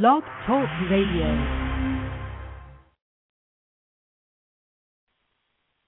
Blog Talk Radio.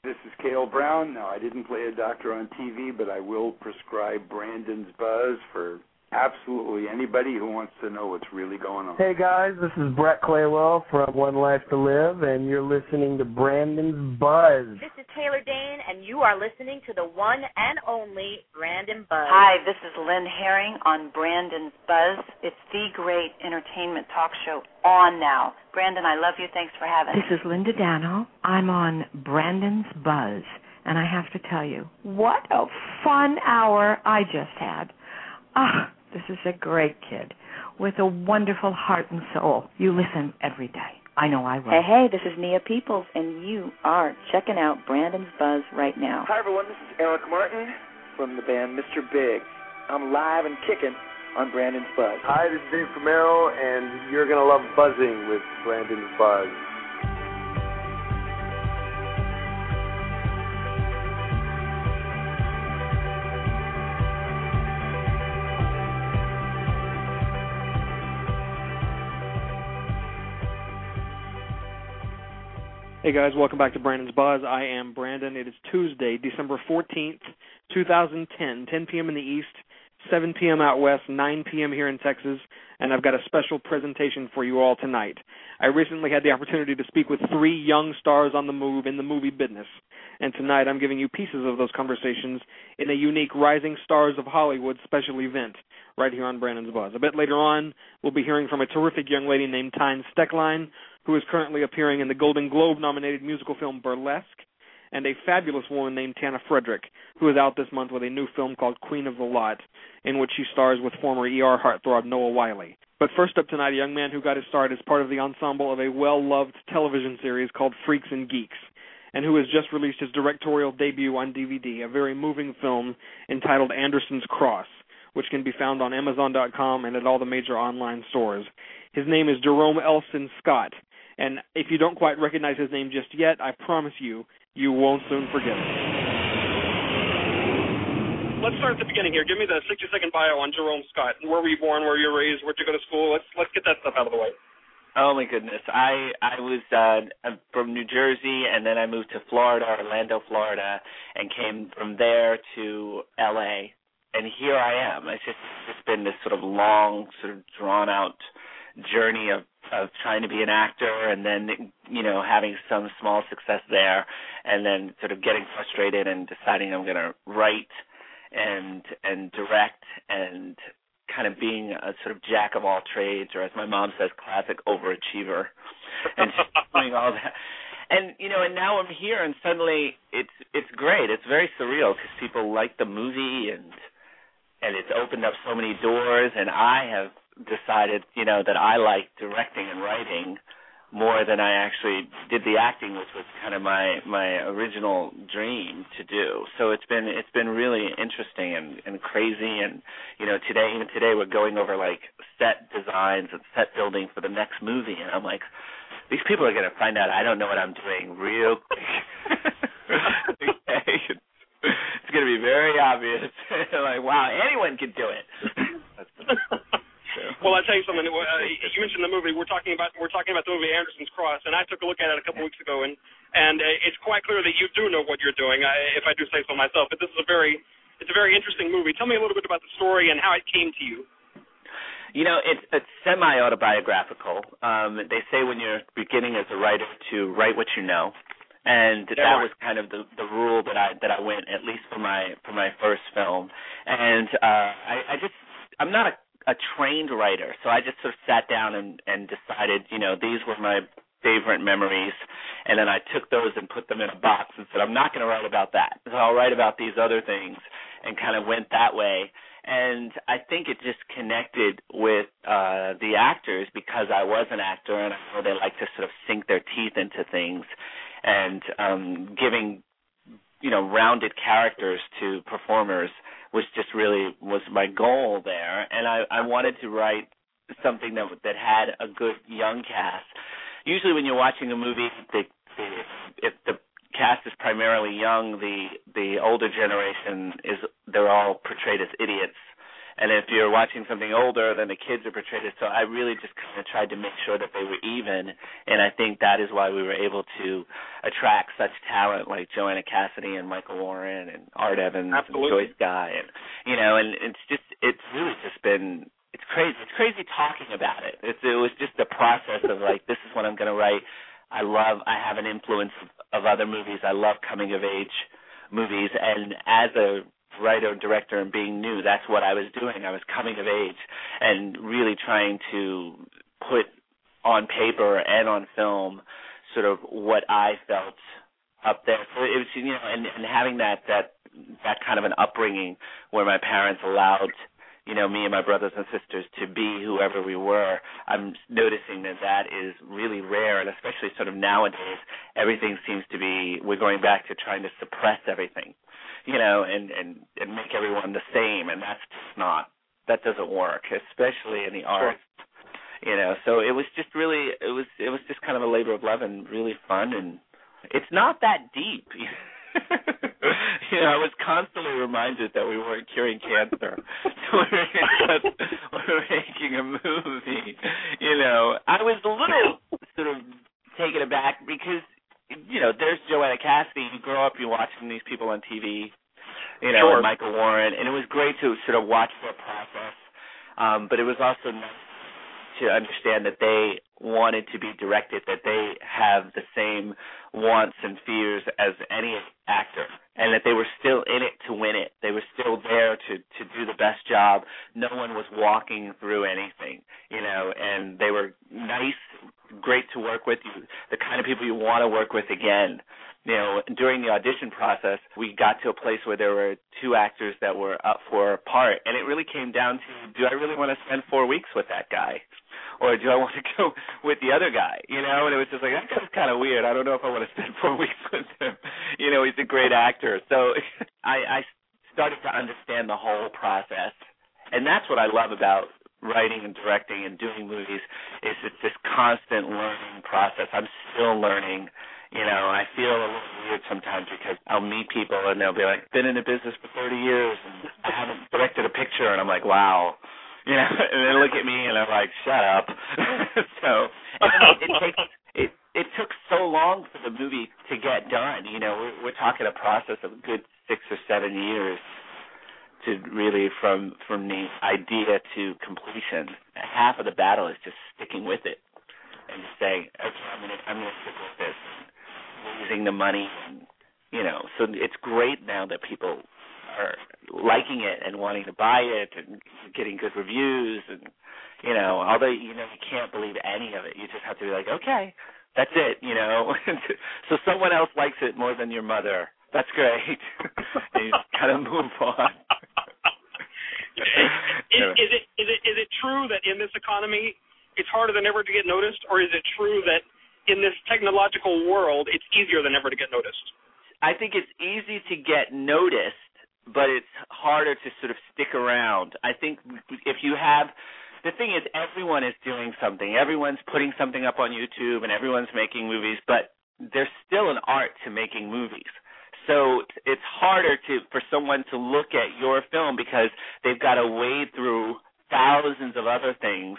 This is Kale Browne. Now, I didn't play a doctor on TV, but I will prescribe Brandon's Buzz for absolutely anybody who wants to know what's really going on. Hey guys, this is Brett Claywell from One Life to Live, and you're listening to Brandon's Buzz. This is Taylor Dayne, and you are listening to the one and only Brandon Buzz. Hi, this is Lynn Herring on Brandon's Buzz. It's the great entertainment talk show on now. Brandon, I love you. Thanks for having me. This is Linda Dano. I'm on Brandon's Buzz, and I have to tell you, what a fun hour I just had. Ah, this is a great kid with a wonderful heart and soul. You listen every day. I know I will. Hey, hey, this is Nia Peeples, and you are checking out Brandon's Buzz right now. Hi, everyone. This is Eric Martin from the band Mr. Big. I'm live and kicking on Brandon's Buzz. Hi, this is Dave Camaro, and you're going to love buzzing with Brandon's Buzz. Hey guys, welcome back to Brandon's Buzz. I am Brandon. It is Tuesday, December 14th, 2010, 10 p.m. in the East, 7 p.m. out west, 9 p.m. here in Texas, and I've got a special presentation for you all tonight. I recently had the opportunity to speak with three young stars on the move in the movie business, and tonight I'm giving you pieces of those conversations in a unique Rising Stars of Hollywood special event right here on Brandon's Buzz. A bit later on, we'll be hearing from a terrific young lady named Tyne Stecklein, who is currently appearing in the Golden Globe nominated musical film Burlesque, and a fabulous woman named Tanna Frederick, who is out this month with a new film called Queen of the Lot, in which she stars with former ER heartthrob Noah Wyle. But first up tonight, a young man who got his start as part of the ensemble of a well loved television series called Freaks and Geeks, and who has just released his directorial debut on DVD, a very moving film entitled Anderson's Cross, which can be found on Amazon.com and at all the major online stores. His name is Jerome Elston Scott, and if you don't quite recognize his name just yet, I promise you, you won't soon forget it. Let's start at the beginning here. Give me the 60 second bio on Jerome Scott. Where were you born? Where were you raised? Where'd you go to school? Let's let's get that stuff out of the way. Oh my goodness. I I was uh from New Jersey and then I moved to Florida, Orlando, Florida, and came from there to LA. And here I am. It's just it's been this sort of long, sort of drawn out journey of of trying to be an actor and then you know having some small success there and then sort of getting frustrated and deciding I'm going to write and and direct and kind of being a sort of jack of all trades or as my mom says classic overachiever. And doing all that. And you know and now I'm here and suddenly it's it's great. It's very surreal because people like the movie and and it's opened up so many doors and I have decided, you know, that I like directing and writing more than I actually did the acting, which was kind of my my original dream to do. So it's been it's been really interesting and and crazy. And you know, today even today we're going over like set designs and set building for the next movie, and I'm like, these people are going to find out I don't know what I'm doing real quick. okay. It's going to be very obvious. like, wow, anyone can do it. Well, I tell you something. Uh, you mentioned the movie. We're talking about we're talking about the movie Anderson's Cross, and I took a look at it a couple weeks ago, and and uh, it's quite clear that you do know what you're doing, if I do say so myself. But this is a very it's a very interesting movie. Tell me a little bit about the story and how it came to you. You know, it's it's semi autobiographical. Um, they say when you're beginning as a writer to write what you know, and that was kind of the the rule that I that I went at least for my for my first film. And uh, I, I just I'm not a a trained writer, so I just sort of sat down and and decided, you know, these were my favorite memories, and then I took those and put them in a box and said, I'm not going to write about that. So I'll write about these other things, and kind of went that way. And I think it just connected with uh the actors because I was an actor, and I know they like to sort of sink their teeth into things, and um giving you know rounded characters to performers was just really was my goal there. And i i wanted to write something that that had a good young cast. Usually when you're watching a movie the, the if the cast is primarily young the the older generation is they're all portrayed as idiots and if you're watching something older, then the kids are portrayed. So I really just kind of tried to make sure that they were even, and I think that is why we were able to attract such talent like Joanna Cassidy and Michael Warren and Art Evans Absolutely. and Joyce Guy, and you know, and it's just it's really just been it's crazy. It's crazy talking about it. It's, it was just the process of like this is what I'm going to write. I love. I have an influence of, of other movies. I love coming of age movies, and as a writer director and being new, that's what I was doing. I was coming of age and really trying to put on paper and on film sort of what I felt up there. So it was you know, and, and having that that that kind of an upbringing where my parents allowed you know me and my brothers and sisters to be whoever we were i'm noticing that that is really rare and especially sort of nowadays everything seems to be we're going back to trying to suppress everything you know and and and make everyone the same and that's just not that doesn't work especially in the arts you know. So it was just really it was it was just kind of a labor of love and really fun and it's not that deep you know, I was constantly reminded that we weren't curing cancer. we were, just, we were making a movie. You know, I was a little sort of taken aback because, you know, there's Joanna Cassidy. You grow up, you're watching these people on TV. You know, Sure. and Michael Warren, and it was great to sort of watch their process. Um, but it was also nice to understand that they wanted to be directed, that they have the same wants and fears as any actor, and that they were still in it to win it. They were still there to to do the best job. No one was walking through anything, you know, and they were nice, great to work with. You, the kind of people you want to work with again. You know, during the audition process, we got to a place where there were two actors that were up for a part, and it really came down to: Do I really want to spend four weeks with that guy? Or do I want to go with the other guy? You know, and it was just like that guy's kind of weird. I don't know if I want to spend four weeks with him. You know, he's a great actor. So I, I started to understand the whole process, and that's what I love about writing and directing and doing movies is it's this constant learning process. I'm still learning. You know, I feel a little weird sometimes because I'll meet people and they'll be like, "Been in the business for 30 years and I haven't directed a picture," and I'm like, "Wow." You know, and they look at me and I'm like, "Shut up." so and it, it takes it it took so long for the movie to get done. You know, we're, we're talking a process of a good six or seven years to really from from the idea to completion. Half of the battle is just sticking with it and just saying, "Okay, I'm gonna I'm gonna stick with this." Raising the money, and, you know. So it's great now that people are liking it and wanting to buy it and getting good reviews and you know although you know you can't believe any of it. You just have to be like okay that's it you know? So someone else likes it more than your mother. That's great. And you just kind of move on. Is, is it is it is it true that in this economy it's harder than ever to get noticed, or is it true that in this technological world it's easier than ever to get noticed? I think it's easy to get noticed, but it's harder to sort of stick around. I think if you have the thing is everyone is doing something. Everyone's putting something up on YouTube and everyone's making movies, but there's still an art to making movies. So it's harder to for someone to look at your film because they've got to wade through thousands of other things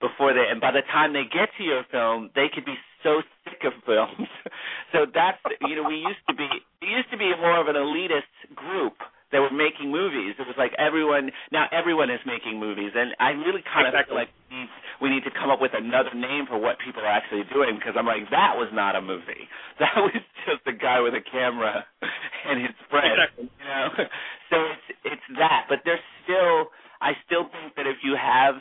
before they and by the time they get to your film they could be so sick of films so that's you know we used to be it used to be more of an elitist group that were making movies. It was like everyone now everyone is making movies. And i really kind of feel like we need, we need to come up with another name for what people are actually doing because i'm like that was not a movie. That was just a guy with a camera and his friend Exactly. you know? So it's it's that. But there's still i still think that if you have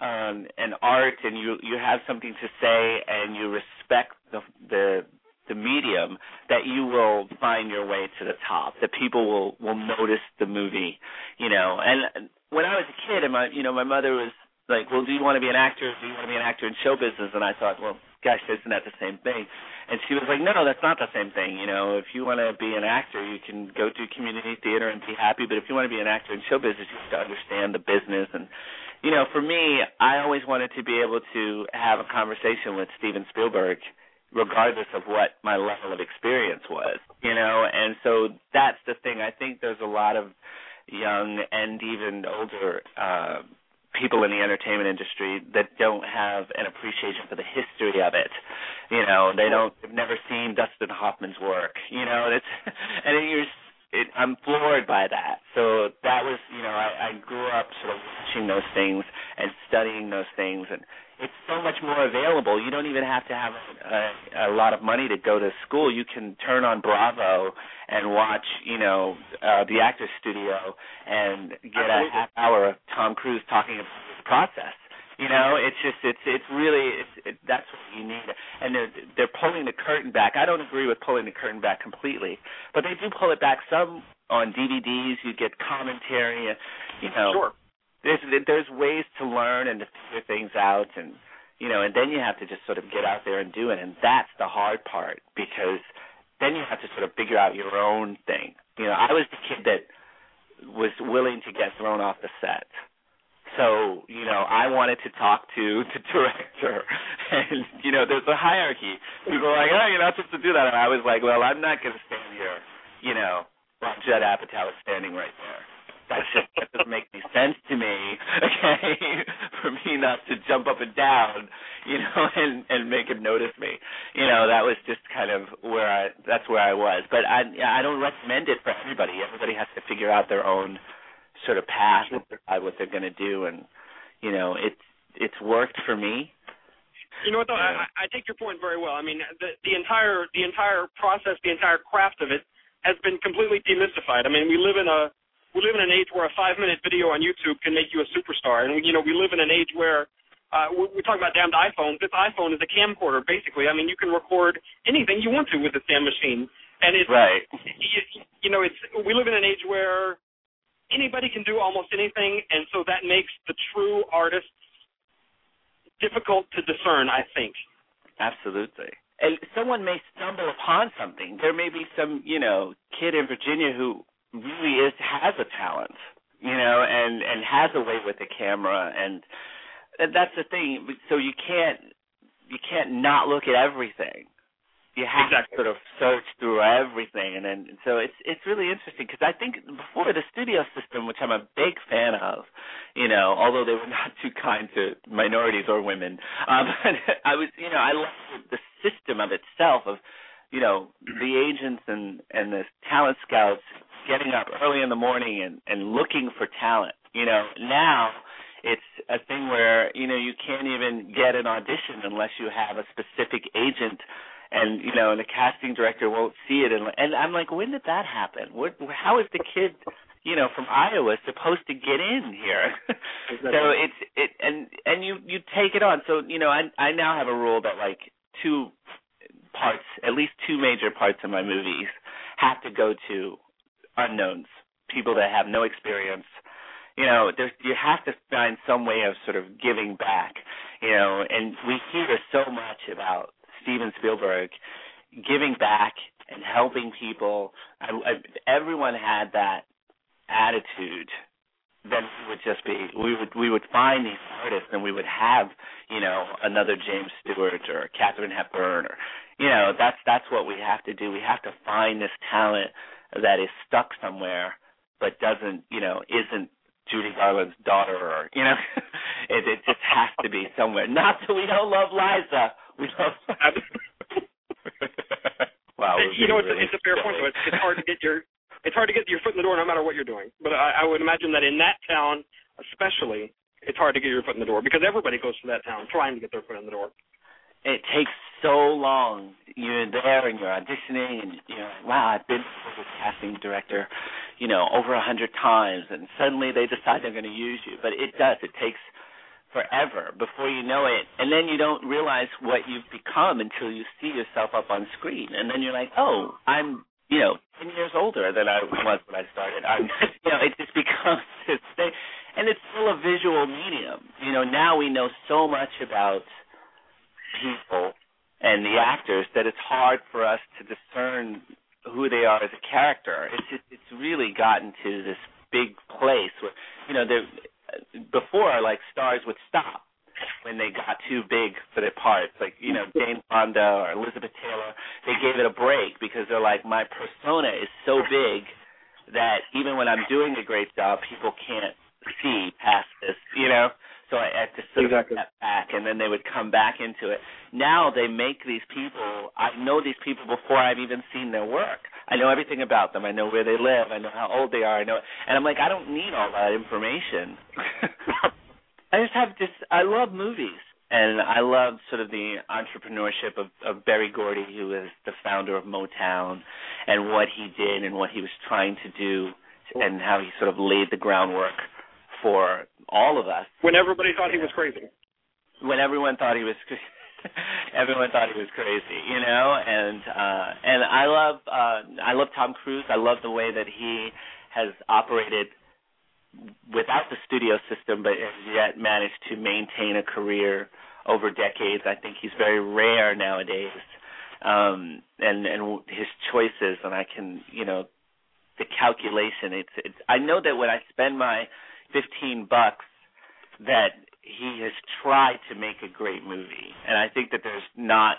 um, an art and you you have something to say and you respect the the the medium that you will find your way to the top that people will will notice the movie you know. And when i was a kid and my you know my mother was like well do you want to be an actor? Do you want to be an actor in show business? And i thought well gosh isn't that the same thing? And she was like no that's not the same thing you know. If you want to be an actor you can go do community theater and be happy but if you want to be an actor in show business you have to understand the business. And you know, for me, I always wanted to be able to have a conversation with Steven Spielberg, regardless of what my level of experience was. You know, and so that's the thing. I think there's a lot of young and even older uh, people in the entertainment industry that don't have an appreciation for the history of it. You know, they don't they've never seen Dustin Hoffman's work. You know, it's and it, you're it, I'm floored by that. So that was, you know, I, I grew up sort of watching those things and studying those things, and it's so much more available. You don't even have to have a, a, a lot of money to go to school. You can turn on Bravo and watch, you know, uh, the Actors Studio and get a half hour of Tom Cruise talking about the process. You know, it's just it's it's really it's it, that's what you need, and they're they're pulling the curtain back. I don't agree with pulling the curtain back completely, but they do pull it back some on DVDs. You get commentary, you know. Sure. There's there's ways to learn and to figure things out, and you know, and then you have to just sort of get out there and do it, and that's the hard part because then you have to sort of figure out your own thing. You know, I was the kid that was willing to get thrown off the set so, you know, I wanted to talk to the director. And, you know, there's a hierarchy. People are like, oh, you're not supposed to do that. And I was like, well, I'm not going to stand here, you know, while Judd Apatow is standing right there. That just that doesn't make any sense to me, okay, for me not to jump up and down, you know, and and make him notice me. You know, that was just kind of where I that's where I was. But I I don't recommend it for everybody. Everybody has to figure out their own sort of path and decide what they're going to do. And you know, it's it's worked for me. You know what though? I, I take your point very well. I mean, the the entire the entire process, the entire craft of it has been completely demystified. I mean, we live in a we live in an age where a five minute video on YouTube can make you a superstar, and you know we live in an age where uh, we, we talk about damned iPhones. This iPhone is a camcorder, basically. I mean, you can record anything you want to with this damn machine, and it's right. You, you know, it's we live in an age where anybody can do almost anything, and so that makes the true artists difficult to discern. I think. Absolutely. And someone may stumble upon something. There may be some, you know, kid in Virginia who really is has a talent, you know, and and has a way with the camera, and, and that's the thing. So you can't you can't not look at everything you have exactly. to sort of search through everything, and then so it's it's really interesting because I think before the studio system, which I'm a big fan of, you know, although they were not too kind to minorities or women, um, I was you know I loved the system of itself of you know the agents and and the talent scouts getting up early in the morning and and looking for talent. You know now it's a thing where you know you can't even get an audition unless you have a specific agent and you know, and the casting director won't see it, and and I'm like, when did that happen? What? How is the kid, you know, from Iowa supposed to get in here? so it's it, and and you you take it on. So you know, I I now have a rule that like two parts, at least two major parts of my movies, have to go to unknowns, people that have no experience. You know, there's you have to find some way of sort of giving back. You know, and we hear so much about Steven Spielberg giving back and helping people. I, I, everyone had that attitude. Then we would just be we would we would find these artists and we would have you know another James Stewart or Katharine Hepburn or you know that's that's what we have to do. We have to find this talent that is stuck somewhere but doesn't you know isn't Judy Garland's daughter or you know it it just has to be somewhere. Not that we don't love Liza, we love. wow. You know, it's, really it's a fair point. Though. It's, it's hard to get your it's hard to get your foot in the door no matter what you're doing. But I, I would imagine that in that town, especially, it's hard to get your foot in the door because everybody goes to that town trying to get their foot in the door. It takes so long. You're there and you're auditioning, and you know, wow, I've been with this casting director, you know, over a hundred times, and suddenly they decide they're going to use you. But it does. It takes forever before you know it and then you don't realize what you've become until you see yourself up on screen and then you're like oh i'm you know ten years older than i was when i started. I'm you know it just becomes this thing and it's still a visual medium. You know now we know so much about people and the actors that it's hard for us to discern who they are as a character. It's just, it's really gotten to this big place where you know there before like stars would stop when they got too big for their parts. Like, you know, Jane Fonda or Elizabeth Taylor, they gave it a break because they're like, my persona is so big that even when I'm doing a great job, people can't see past this, you know. So I had to sort exactly. of step back, and then they would come back into it. Now they make these people. I know these people before I've even seen their work. I know everything about them. I know where they live. I know how old they are. I know, and I'm like, I don't need all that information. I just have just. I love movies, and I love sort of the entrepreneurship of, of Berry Gordy, who is the founder of Motown, and what he did and what he was trying to do, and how he sort of laid the groundwork for all of us. When everybody thought he was crazy. When everyone thought he was everyone thought he was crazy, you know, and uh and I love uh I love Tom Cruise. I love the way that he has operated without the studio system but has yet managed to maintain a career over decades. I think he's very rare nowadays. Um and and his choices and I can, you know, the calculation it's it's I know that when I spend my 15 bucks that he has tried to make a great movie and I think that there's not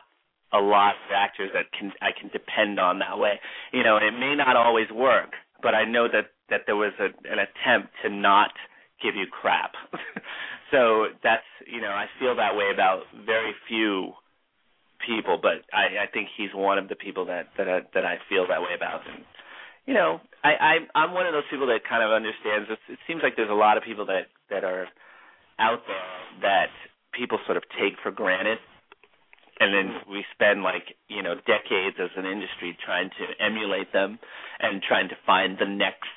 a lot of actors that can I can depend on that way. You know, it may not always work, but I know that that there was a, an attempt to not give you crap. so that's you know I feel that way about very few people, but I I think he's one of the people that that I, that I feel that way about and you know I, I I'm one of those people that kind of understands. It, it seems like there's a lot of people that that are out there that people sort of take for granted, and then we spend like you know decades as an industry trying to emulate them and trying to find the next.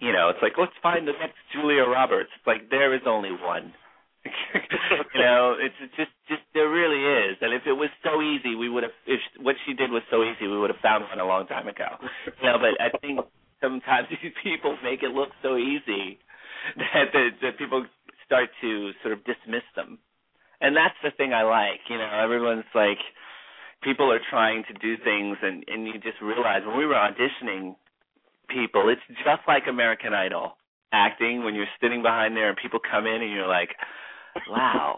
You know, it's like let's find the next Julia Roberts. It's like there is only one. you know, it's just just there really is. And if it was so easy, we would have. If what she did was so easy, we would have found one a long time ago. You know, but I think sometimes these people make it look so easy that that, that people start to sort of dismiss them. And that's the thing I like. You know, everyone's like people are trying to do things and and you just realize when we were auditioning people, it's just like American Idol acting when you're sitting behind there and people come in and you're like, "Wow.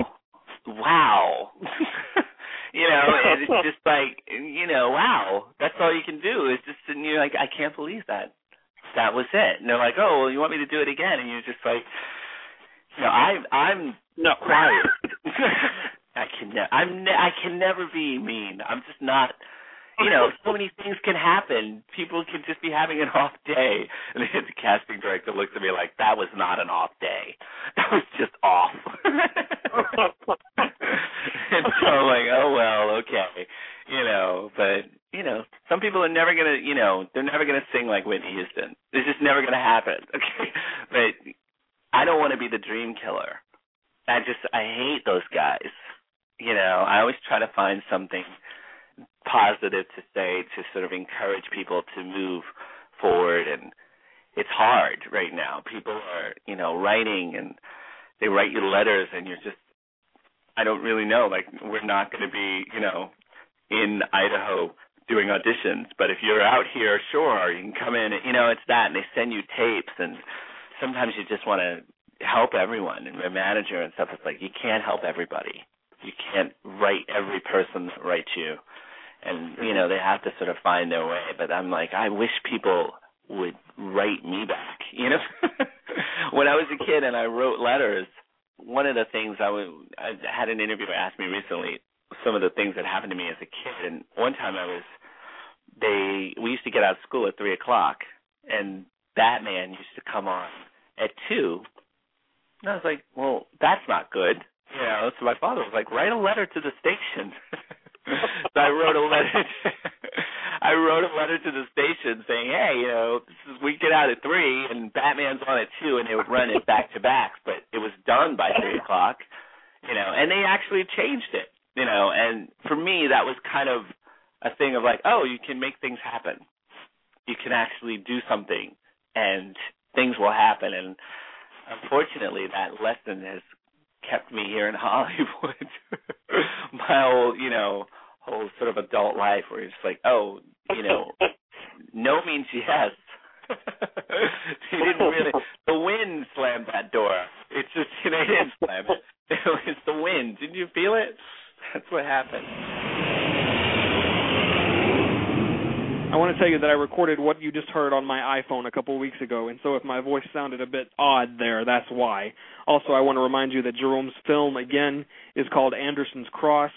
wow." you know, and it's just like, you know, wow. That's all you can do is just and you're like, "I can't believe that." That was it. And they're like, "Oh, well, you want me to do it again?" And you're just like, you know, I I'm no quiet. I can ne- I'm ne- I can never be mean. I'm just not. You know, so many things can happen. People can just be having an off day, and the casting director looks at me like, "That was not an off day. That was just off." and so I'm like, "Oh well, okay." You know, but you know, some people are never gonna, you know, they're never gonna sing like Whitney Houston. It's just never gonna happen. Okay, but I don't want to be the dream killer. I just I hate those guys. You know, I always try to find something positive to say to sort of encourage people to move forward. And it's hard right now. People are, you know, writing and they write you letters and you're just I don't really know, like we're not going to be, you know, in Idaho doing auditions, but if you're out here, sure, you can come in, and, you know, it's that. And they send you tapes and sometimes you just want to help everyone and a manager and stuff. It's like you can't help everybody. You can't write every person that writes you and you know they have to sort of find their way but i'm like i wish people would write me back you know when i was a kid and i wrote letters one of the things i was i had an interviewer ask me recently some of the things that happened to me as a kid and one time i was they we used to get out of school at three o'clock and batman used to come on at two. And I was like, well, that's not good. You know, so my father was like, write a letter to the station. so I wrote a letter. I wrote a letter to the station saying, hey, you know, this is we get out at three and Batman's on at two, and they would run it back to back, but it was done by three o'clock. You know, and they actually changed it. You know, and for me, that was kind of a thing of like, oh, you can make things happen. You can actually do something, and things will happen. And unfortunately, that lesson has kept me here in Hollywood my whole, you know, whole sort of adult life, where it's like, oh, you know, no means yes. he didn't really. The wind slammed that door. It's just you know, he didn't slam it. was the wind. Didn't you feel it? That's what happened. I want to tell you that I recorded what you just heard on my iPhone a couple weeks ago, and so if my voice sounded a bit odd there, that's why. Also, I want to remind you that Jerome's film, again, is called Anderson's Cross,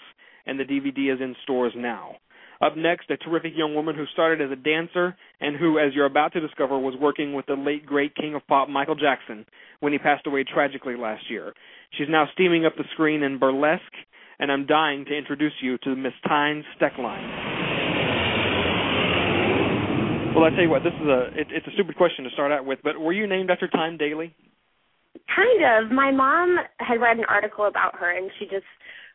and the DVD is in stores now. Up next, a terrific young woman who started as a dancer and who, as you're about to discover, was working with the late great king of pop Michael Jackson when he passed away tragically last year. She's now steaming up the screen in burlesque, and I'm dying to introduce you to Miss Tyne Stecklein. Well, I tell you what, this is a it, it's a stupid question to start out with, but were you named after Tyne Daly? Kind of. My mom had read an article about her, and she just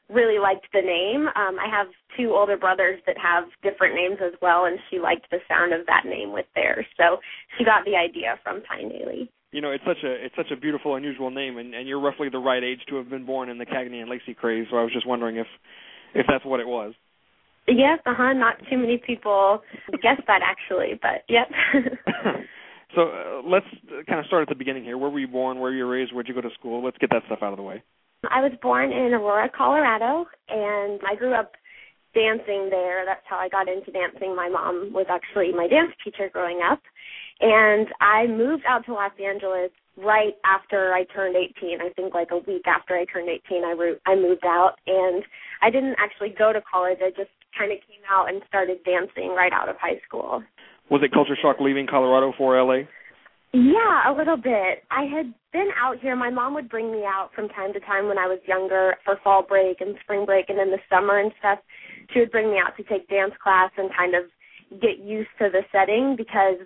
really liked the name. Um, I have two older brothers that have different names as well, and she liked the sound of that name with theirs. So she got the idea from Tyne Daly. You know, it's such a it's such a beautiful, unusual name, and, and you're roughly the right age to have been born in the Cagney and Lacey craze. So I was just wondering if if that's what it was. Yes, uh huh. Not too many people guess that actually, but yep. so uh, let's kind of start at the beginning here. Where were you born? Where were you raised? Where'd you go to school? Let's get that stuff out of the way. I was born in Aurora, Colorado, and I grew up dancing there. That's how I got into dancing. My mom was actually my dance teacher growing up. And I moved out to Los Angeles right after I turned 18. I think like a week after I turned 18, I re- I moved out and I didn't actually go to college. I just kind of came out and started dancing right out of high school. Was it culture shock leaving Colorado for LA? Yeah, a little bit. I had been out here. My mom would bring me out from time to time when I was younger for fall break and spring break and in the summer and stuff. She would bring me out to take dance class and kind of get used to the setting because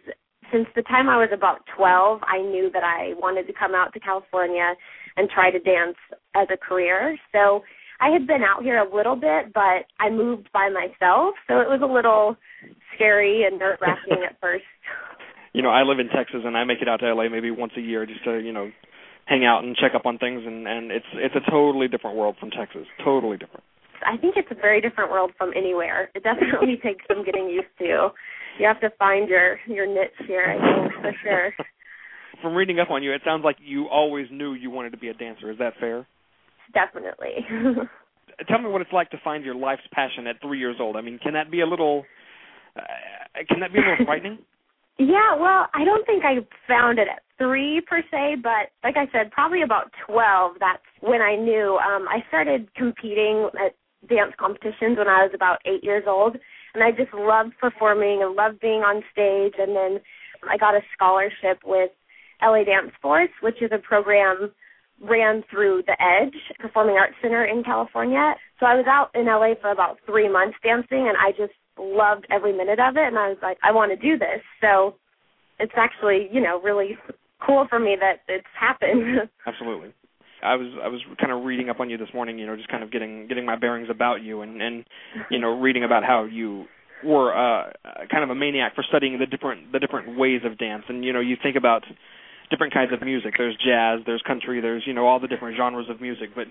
since the time I was about 12, I knew that I wanted to come out to California and try to dance as a career. So I had been out here a little bit, but I moved by myself, so it was a little scary and nerve wracking at first you know, I live in Texas and I make it out to LA maybe once a year just to, you know, hang out and check up on things and and it's it's a totally different world from Texas. Totally different. I think it's a very different world from anywhere. It definitely takes some getting used to. You have to find your your niche here, I think, for sure. From reading up on you, it sounds like you always knew you wanted to be a dancer. Is that fair? Definitely. Tell me what it's like to find your life's passion at 3 years old. I mean, can that be a little uh, can that be a little frightening? Yeah, well, I don't think I found it at three per se, but like I said, probably about twelve. That's when I knew. Um, I started competing at dance competitions when I was about eight years old, and I just loved performing and loved being on stage. And then I got a scholarship with LA Dance Force, which is a program ran through the Edge Performing Arts Center in California. So I was out in LA for about three months dancing, and I just loved every minute of it and I was like, I want to do this. So it's actually, you know, really cool for me that it's happened. Absolutely. I was I was kind of reading up on you this morning, you know, just kind of getting getting my bearings about you and and you know, reading about how you were uh kind of a maniac for studying the different the different ways of dance and you know, you think about different kinds of music. There's jazz, there's country, there's, you know, all the different genres of music, but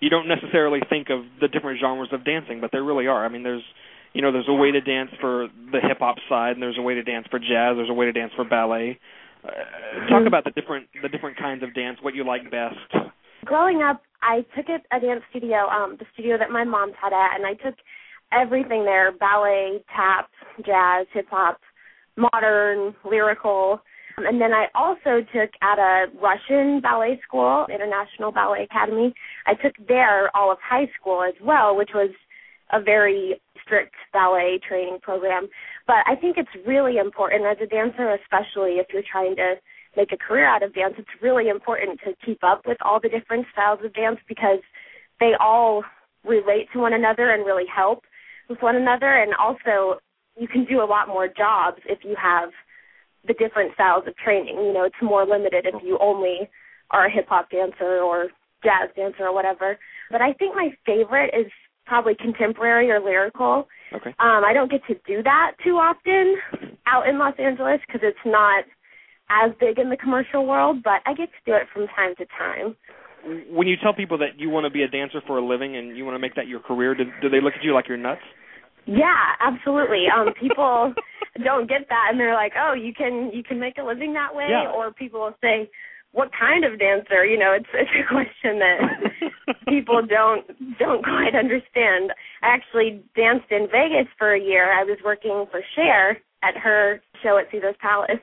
you don't necessarily think of the different genres of dancing, but there really are. I mean, there's you know, there's a way to dance for the hip hop side, and there's a way to dance for jazz. There's a way to dance for ballet. Uh, talk mm-hmm. about the different the different kinds of dance. What you like best. Growing up, I took a, a dance studio, um, the studio that my mom taught at, and I took everything there: ballet, tap, jazz, hip hop, modern, lyrical. Um, and then I also took at a Russian ballet school, International Ballet Academy. I took there all of high school as well, which was a very strict ballet training program. But I think it's really important as a dancer, especially if you're trying to make a career out of dance, it's really important to keep up with all the different styles of dance because they all relate to one another and really help with one another. And also, you can do a lot more jobs if you have the different styles of training. You know, it's more limited if you only are a hip hop dancer or jazz dancer or whatever. But I think my favorite is probably contemporary or lyrical. Okay. Um, I don't get to do that too often out in Los Angeles because it's not as big in the commercial world, but I get to do it from time to time. When you tell people that you want to be a dancer for a living and you want to make that your career, do, do they look at you like you're nuts? Yeah, absolutely. Um people don't get that and they're like, "Oh, you can you can make a living that way?" Yeah. Or people will say, what kind of dancer? You know, it's it's a question that people don't don't quite understand. I actually danced in Vegas for a year. I was working for Cher, at her show at Caesar's Palace.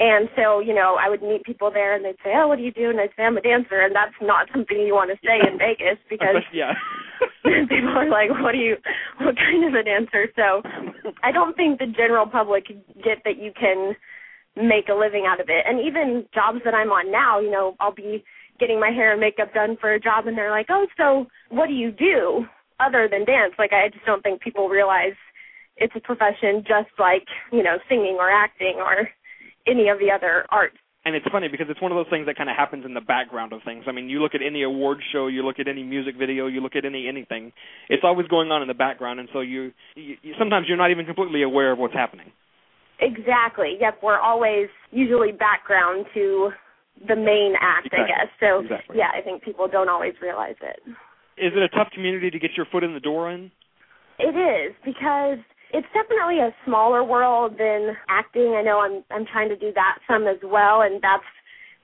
And so, you know, I would meet people there and they'd say, Oh, what do you do? And I'd say, I'm a dancer and that's not something you want to say in Vegas because yeah. people are like, What are you what kind of a dancer? So I don't think the general public get that you can make a living out of it. And even jobs that I'm on now, you know, I'll be getting my hair and makeup done for a job and they're like, Oh, so what do you do other than dance? Like I just don't think people realize it's a profession just like, you know, singing or acting or any of the other arts. And it's funny because it's one of those things that kind of happens in the background of things. I mean, you look at any award show, you look at any music video, you look at any anything. It's always going on in the background, and so you, you sometimes you're not even completely aware of what's happening. Exactly. Yep. We're always usually background to the main act, exactly. I guess. So exactly. yeah, I think people don't always realize it. Is it a tough community to get your foot in the door in? It is because it's definitely a smaller world than acting. I know I'm I'm trying to do that some as well, and that's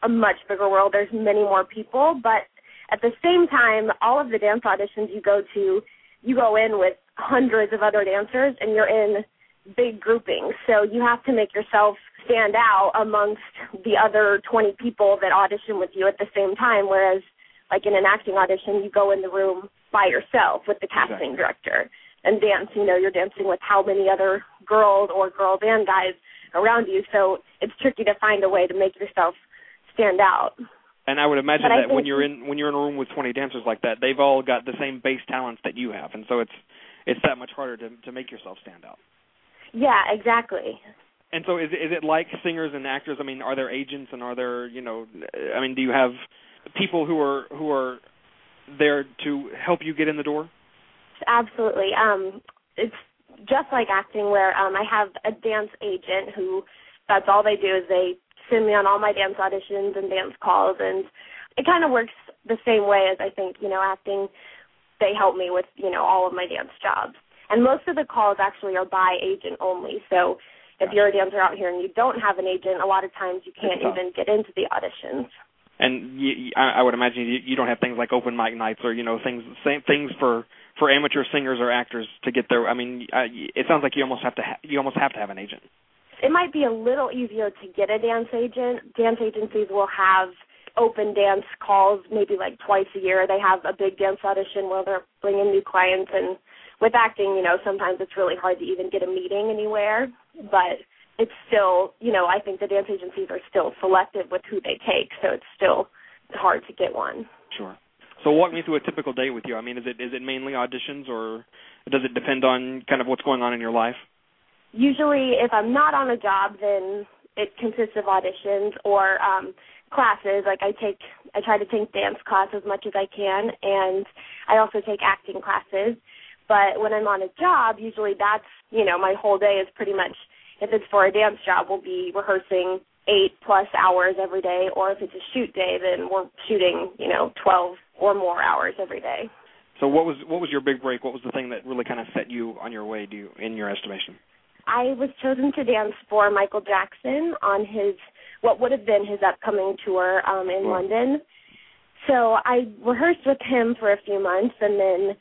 a much bigger world. There's many more people, but at the same time, all of the dance auditions you go to, you go in with hundreds of other dancers, and you're in big groupings. So you have to make yourself stand out amongst the other 20 people that audition with you at the same time. Whereas, like in an acting audition, you go in the room by yourself with the casting exactly. director and dance. You know, you're dancing with how many other girls or girls and guys around you. So it's tricky to find a way to make yourself stand out. And I would imagine But that when you're in when you're in a room with 20 dancers like that, they've all got the same base talents that you have, and so it's it's that much harder to to make yourself stand out. Yeah, exactly. And so is is it like singers and actors? I mean, are there agents and are there, you know, I mean, do you have people who are who are there to help you get in the door? Absolutely. Um, it's just like acting where um, I have a dance agent who that's all they do is they send me on all my dance auditions and dance calls and it kind of works the same way as I think, you know, acting they help me with, you know, all of my dance jobs. And most of the calls actually are by agent only. So if you're a dancer out here and you don't have an agent, a lot of times you can't even get into the auditions. And you, I would imagine you, you don't have things like open mic nights or you know things same things for for amateur singers or actors to get there. I mean, I, it sounds like you almost have to ha- you almost have to have an agent. it might be a little easier to get a dance agent. Dance agencies will have open dance calls maybe like twice a year. They have a big dance audition where they're bringing new clients. And with acting, you know, sometimes it's really hard to even get a meeting anywhere. But it's still, you know, I think the dance agencies are still selective with who they take, so it's still hard to get one. Sure. So walk me through a typical day with you. I mean, is it is it mainly auditions or does it depend on kind of what's going on in your life? usually if I'm not on a job then it consists of auditions or um classes like I take I try to take dance class as much as I can and I also take acting classes but when I'm on a job usually that's you know my whole day is pretty much if it's for a dance job we'll be rehearsing 8 plus hours every day or if it's a shoot day then we're shooting you know 12 or more hours every day So what was what was your big break? What was the thing that really kind of set you on your way? Do you, in your estimation? I was chosen to dance for Michael Jackson on his what would have been his upcoming tour um in. London. So I rehearsed with him for a few months and then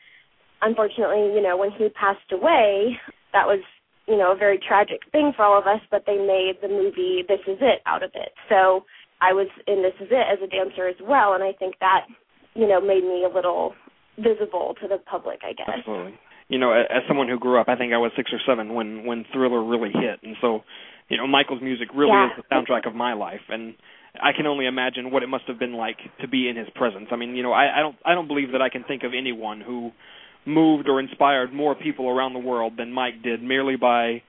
unfortunately, you know, when he passed away, that was, you know, a very tragic thing for all of us, but they made the movie This Is It out of it. So I was in This Is It as a dancer as well and I think that, you know, made me a little visible to the public, I guess. Absolutely. You know, as someone who grew up, I think I was six or seven when when Thriller really hit, and so, you know, Michael's music really Yeah. is the soundtrack of my life, and I can only imagine what it must have been like to be in his presence. I mean, you know, I, I don't I don't believe that I can think of anyone who moved or inspired more people around the world than Mike did merely by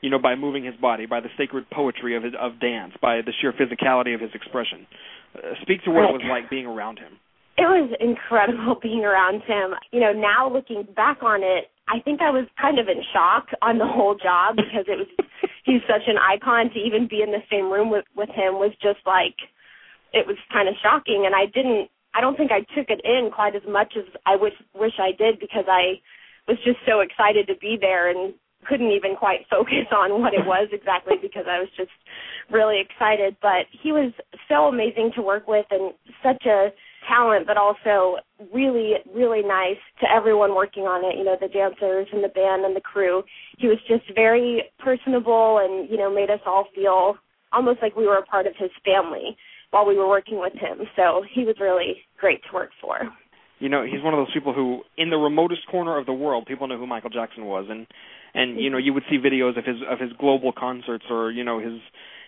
you know by moving his body by the sacred poetry of his, of dance by the sheer physicality of his expression. Uh, speak to what it was like being around him. It was incredible being around him. You know, now looking back on it, I think I was kind of in shock on the whole job because it was he's such an icon. To even be in the same room with with him was just like it was kind of shocking. And I didn't I don't think I took it in quite as much as I wish wish I did because I was just so excited to be there and couldn't even quite focus on what it was exactly because I was just really excited but he was so amazing to work with and such a talent, but also really, really nice to everyone working on it. You know, the dancers and the band and the crew. He was just very personable, and you know, made us all feel almost like we were a part of his family while we were working with him. So he was really great to work for. You know, he's one of those people who, in the remotest corner of the world, people know who Michael Jackson was, and and you know, you would see videos of his of his global concerts or you know his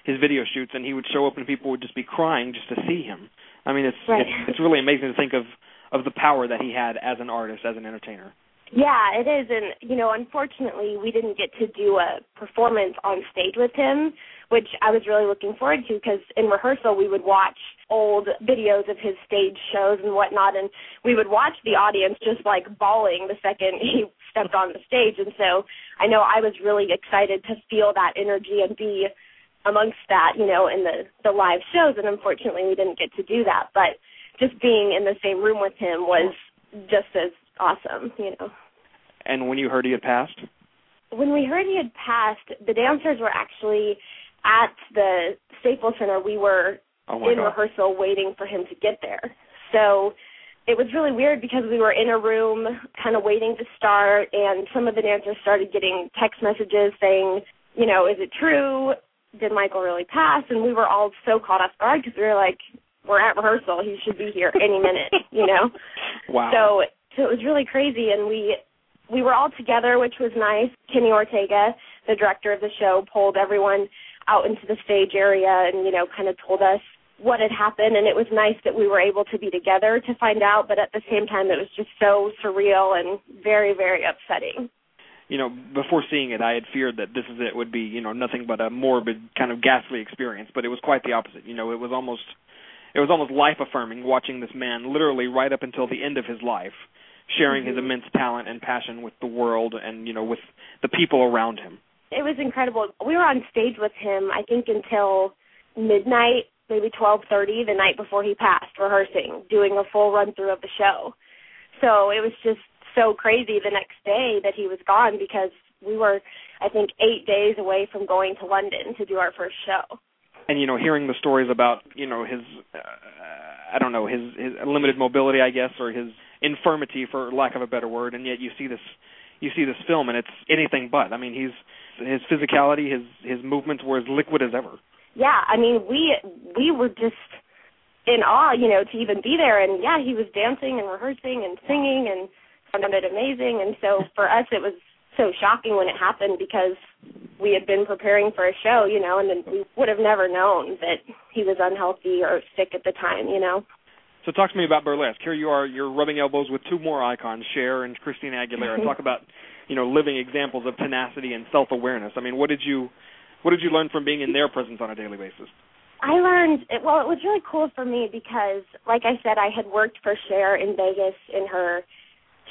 his video shoots, and he would show up and people would just be crying just to see him. I mean, it's right. it's, it's really amazing to think of of the power that he had as an artist, as an entertainer. Yeah, it is, and you know, unfortunately, we didn't get to do a performance on stage with him, which I was really looking forward to because in rehearsal we would watch old videos of his stage shows and whatnot, and we would watch the audience just like bawling the second he stepped on the stage, and so I know I was really excited to feel that energy and be amongst that, you know, in the the live shows, and unfortunately we didn't get to do that, but just being in the same room with him was just as awesome, you know. And when you heard he had passed? When we heard he had passed, the dancers were actually at the Staples Center. We were oh in God. rehearsal waiting for him to get there. So it was really weird because we were in a room kind of waiting to start and some of the dancers started getting text messages saying, you know, is it true? Did Michael really pass? And we were all so caught off guard because we were like, we're at rehearsal. He should be here any minute, you know? Wow. So so it was really crazy and we we were all together which was nice kenny ortega the director of the show pulled everyone out into the stage area and you know kind of told us what had happened and it was nice that we were able to be together to find out but at the same time it was just so surreal and very very upsetting you know, before seeing it, I had feared that this is it would be, you know, nothing but a morbid kind of ghastly experience. But it was quite the opposite. You know, it was almost, it was almost life affirming watching this man literally right up until the end of his life, sharing his Mhm. immense talent and passion with the world and you know with the people around him. it was incredible we were on stage with him i think until midnight maybe twelve thirty the night before he passed rehearsing doing a full run through of the show so it was just so crazy the next day that he was gone because we were i think eight days away from going to london to do our first show And you know, hearing the stories about you know his, uh, I don't know his his limited mobility, I guess, or his infirmity, for lack of a better word, and yet you see this, you see this film, and it's anything but. I mean, he's his physicality, his his movements were as liquid as ever. yeah i mean we we were just in awe you know to even be there and yeah he was dancing and rehearsing and singing and found it amazing and so for us it was so shocking when it happened because we had been preparing for a show you know and then we would have never known that he was unhealthy or sick at the time you know So talk to me about burlesque. Here you are, you're rubbing elbows with two more icons, Cher and Christina Aguilera. talk about, you know, living examples of tenacity and self-awareness. I mean, what did you, what did you learn from being in their presence on a daily basis? I learned well. It was really cool for me because, like I said, I had worked for Cher in Vegas in her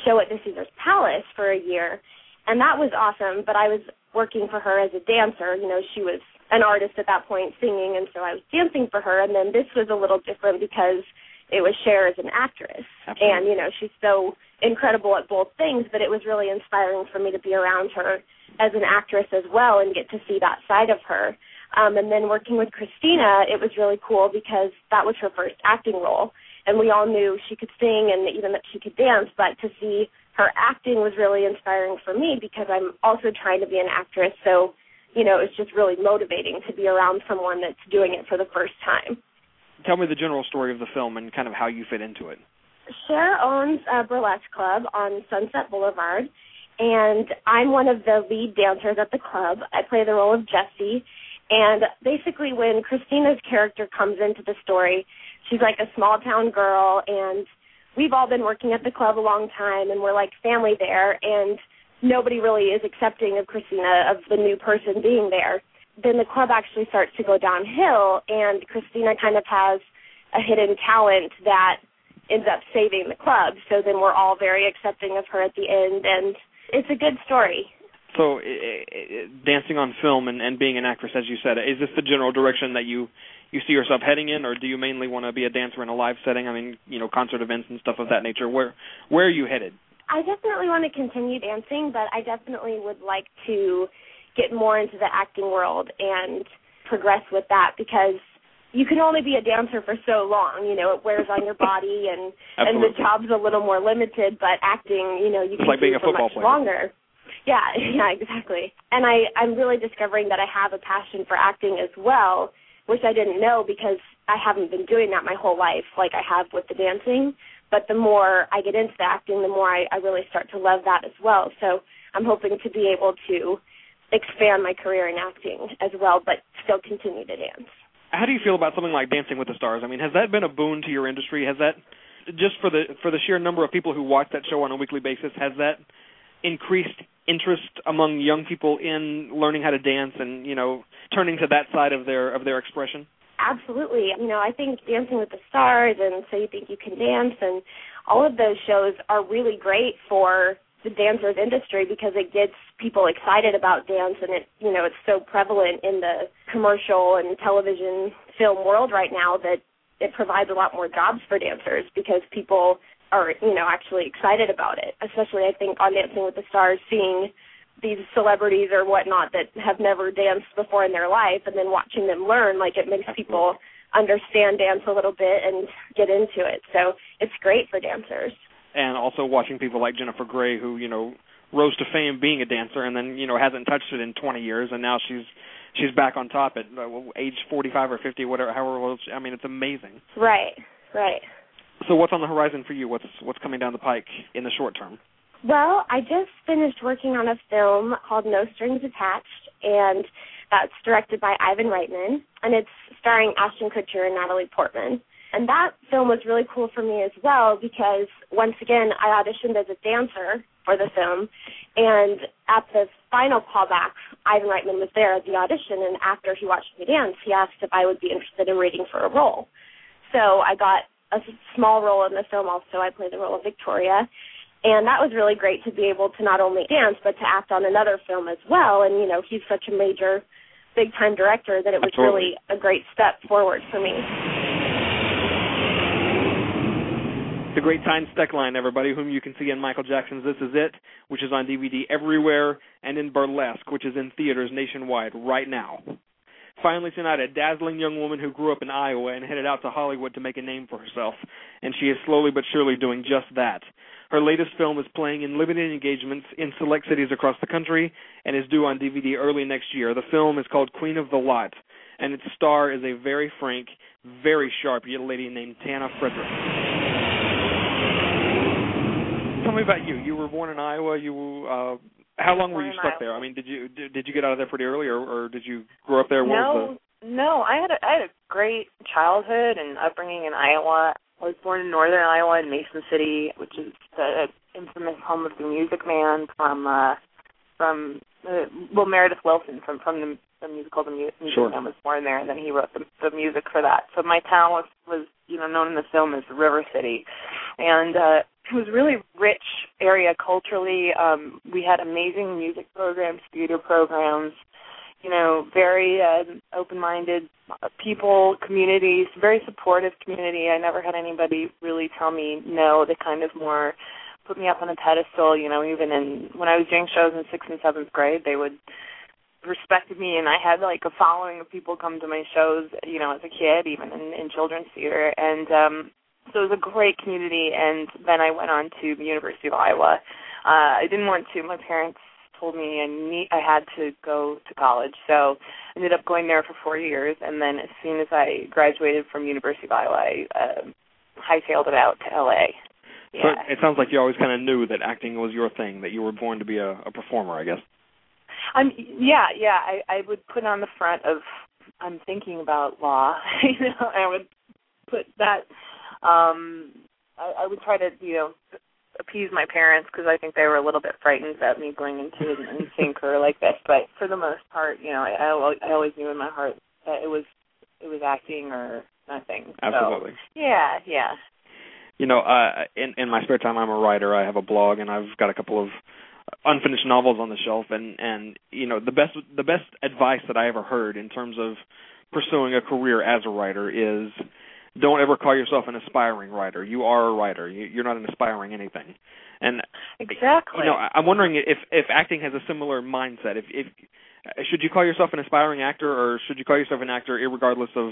show at the Caesar's Palace for a year, and that was awesome. But I was working for her as a dancer. You know, she was an artist at that point singing, and so I was dancing for her. And then this was a little different because it was Cher as an actress, Absolutely. and you know she's so incredible at both things. But it was really inspiring for me to be around her as an actress as well and get to see that side of her. Um, and then working with Christina, it was really cool because that was her first acting role, and we all knew she could sing and even that she could dance. But to see her acting was really inspiring for me because I'm also trying to be an actress. So, you know, it's just really motivating to be around someone that's doing it for the first time. Tell me the general story of the film and kind of how you fit into it. Cher owns a burlesque club on Sunset Boulevard, and I'm one of the lead dancers at the club. I play the role of Jessie, and basically, when Christina's character comes into the story, she's like a small town girl, and we've all been working at the club a long time, and we're like family there, and nobody really is accepting of Christina, of the new person being there. Then the club actually starts to go downhill, and Christina kind of has a hidden talent that ends up saving the club. So then we're all very accepting of her at the end, and it's a good story. So, i i dancing on film and, and being an actress, as you said, is this the general direction that you you see yourself heading in, or do you mainly want to be a dancer in a live setting? I mean, you know, concert events and stuff of that nature. Where where are you headed? I definitely want to continue dancing, but I definitely would like to get more into the acting world and progress with that because you can only be a dancer for so long. You know, it wears on your body, and and the job's a little more limited. But acting, you know, you It's can like being do a for football much player. longer. Yeah, yeah, exactly. And I I'm really discovering that I have a passion for acting as well, which I didn't know because I haven't been doing that my whole life like I have with the dancing. But the more I get into the acting, the more I, I really start to love that as well. So I'm hoping to be able to expand my career in acting as well, but still continue to dance. How do you feel about something like Dancing with the Stars? I mean, has that been a boon to your industry? Has that just for the for the sheer number of people who watch that show on a weekly basis, has that increased interest among young people in learning how to dance and, you know, turning to that side of their of their expression? Absolutely. You know, I think Dancing with the Stars and So You Think You Can Dance and all of those shows are really great for the dancers industry because it gets people excited about dance and it you know it's so prevalent in the commercial and television film world right now that it provides a lot more jobs for dancers because people are you know actually excited about it. Especially i think on dancing with the stars seeing these celebrities or whatnot that have never danced before in their life and then watching them learn like it makes people understand dance a little bit and get into it. So it's great for dancers And also watching people like Jennifer Grey who, you know, rose to fame being a dancer and then, you know, hasn't touched it in 20 years and now she's she's back on top at uh, age 45 or 50 whatever however old I mean it's amazing. right right So what's on the horizon for you? What's what's coming down the pike in the short term? Well, I just finished working on a film called No Strings Attached, and that's directed by Ivan Reitman, and it's starring Ashton Kutcher and Natalie Portman. And that film was really cool for me as well because once again I auditioned as a dancer for the film, and at the final callback, Ivan Reitman was there at the audition, and after he watched me dance, he asked if I would be interested in reading for a role. So I got a small role in the film. Also, I played the role of Victoria, and that was really great to be able to not only dance but to act on another film as well. And you know, he's such a major, big time director that it was Absolutely. really a great step forward for me. The Great Tyne Stecklein, everybody, whom you can see in Michael Jackson's This Is It, which is on DVD everywhere, and in Burlesque, which is in theaters nationwide right now. Finally tonight, a dazzling young woman who grew up in Iowa and headed out to Hollywood to make a name for herself, and she is slowly but surely doing just that. Her latest film is playing in limited engagements in select cities across the country and is due on DVD early next year. The film is called Queen of the Lot, and its star is a very frank, very sharp young lady named Tanna Frederick. Tell me about you. You were born in Iowa. You uh how long were you stuck Iowa. there? I mean, did you did, did you get out of there pretty early, or, or did you grow up there? What no, no. I had a, I had a great childhood and upbringing in Iowa. I was born in northern Iowa in Mason City, which is the infamous home of the Music Man from uh from uh, well Meredith Willson from from the, the musical The Mu- Music Sure. Was born there, and then he wrote the, the music for that. So my town was was you know known in the film as River City, and uh, it was really rich area culturally. Um, we had amazing music programs, theater programs, you know, very uh, open-minded people, communities, very supportive community. I never had anybody really tell me no. They kind of more put me up on a pedestal. You know, even in when I was doing shows in sixth and seventh grade, they would respected me and I had like a following of people come to my shows, you know, as a kid, even in, in children's theater and um so it was a great community and then I went on to the University of Iowa. Uh I didn't want to my parents told me I need I had to go to college. So I ended up going there for four years and then as soon as I graduated from University of Iowa I uh, hightailed it out to LA. So Yeah. it sounds like you always kind of knew that acting was your thing, that you were born to be a, a performer, I guess. I'm yeah, yeah. I I would put on the front of I'm thinking about law. you know, I would put that. Um, I, I would try to you know appease my parents because I think they were a little bit frightened about me going into an insane career like this. But for the most part, you know, I I, al- I always knew in my heart that it was it was acting or nothing. So, Absolutely. yeah, yeah. You know, uh, in in my spare time, I'm a writer. I have a blog, and I've got a couple of unfinished novels on the shelf. And and you know, the best the best advice that I ever heard in terms of pursuing a career as a writer is don't ever call yourself an aspiring writer. You are a writer. You, you're not an aspiring anything. And Exactly. you know, I'm wondering if if acting has a similar mindset. If if should you call yourself an aspiring actor, or should you call yourself an actor, regardless of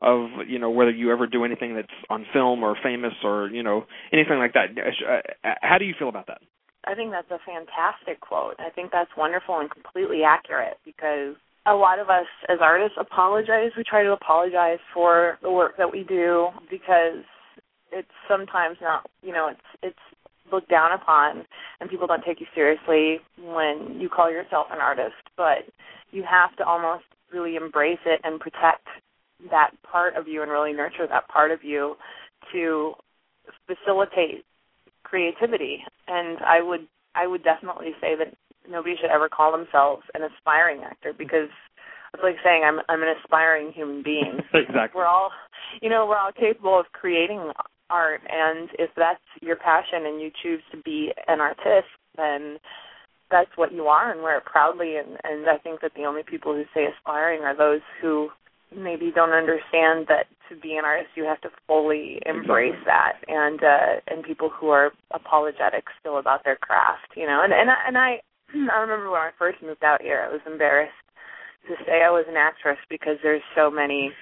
of you know whether you ever do anything that's on film or famous or you know anything like that. Uh, how do you feel about that? I think that's a fantastic quote. I think that's wonderful and completely accurate because a lot of us as artists apologize. We try to apologize for the work that we do because it's sometimes not, you know, it's it's looked down upon and people don't take you seriously when you call yourself an artist, but you have to almost really embrace it and protect that part of you and really nurture that part of you to facilitate creativity. And I would I would definitely say that nobody should ever call themselves an aspiring actor because it's like saying I'm I'm an aspiring human being. exactly. We're all you know, we're all capable of creating art and if that's your passion and you choose to be an artist then that's what you are and wear it proudly and and I think that the only people who say aspiring are those who maybe don't understand that to be an artist you have to fully embrace exactly. that and uh and people who are apologetic still about their craft you know? And and I, and I I remember when I first moved out here I was embarrassed to say I was an actress because there's so many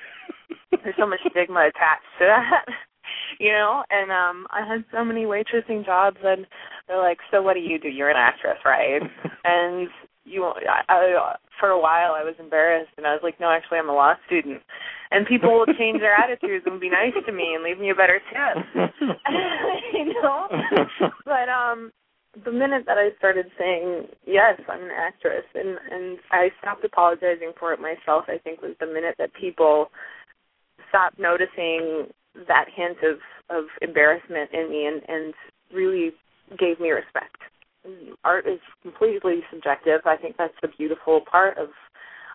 there's so much stigma attached to that you know? And um i had so many waitressing jobs and they're like so what do you do? You're an actress right? And you I, I for a while i was embarrassed and i was like no actually i'm a law student. And people will change their attitudes and be nice to me and leave me a better tip. You know? But um the minute that I started saying yes, I'm an actress, and and I stopped apologizing for it myself, I think was the minute that people stopped noticing that hint of of embarrassment in me and and really gave me respect. Art is completely subjective. I think that's the beautiful part of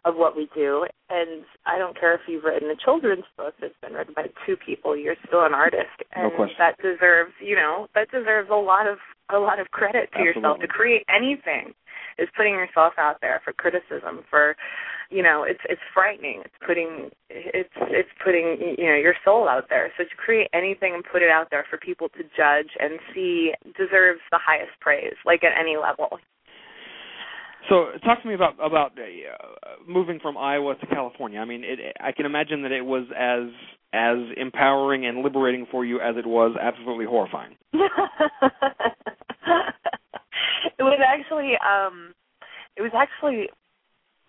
of what we do. And I don't care if you've written a children's book that's been written by two people, you're still an artist. And no that deserves you know, that deserves a lot of a lot of credit to Absolutely. yourself to create anything is putting yourself out there for criticism for you know it's it's frightening it's putting it's it's putting you know your soul out there so to create anything and put it out there for people to judge and see deserves the highest praise like at any level so talk to me about about uh, moving from Iowa to California. I mean, it, I can imagine that it was as as empowering and liberating for you as it was absolutely horrifying. it was actually um it was actually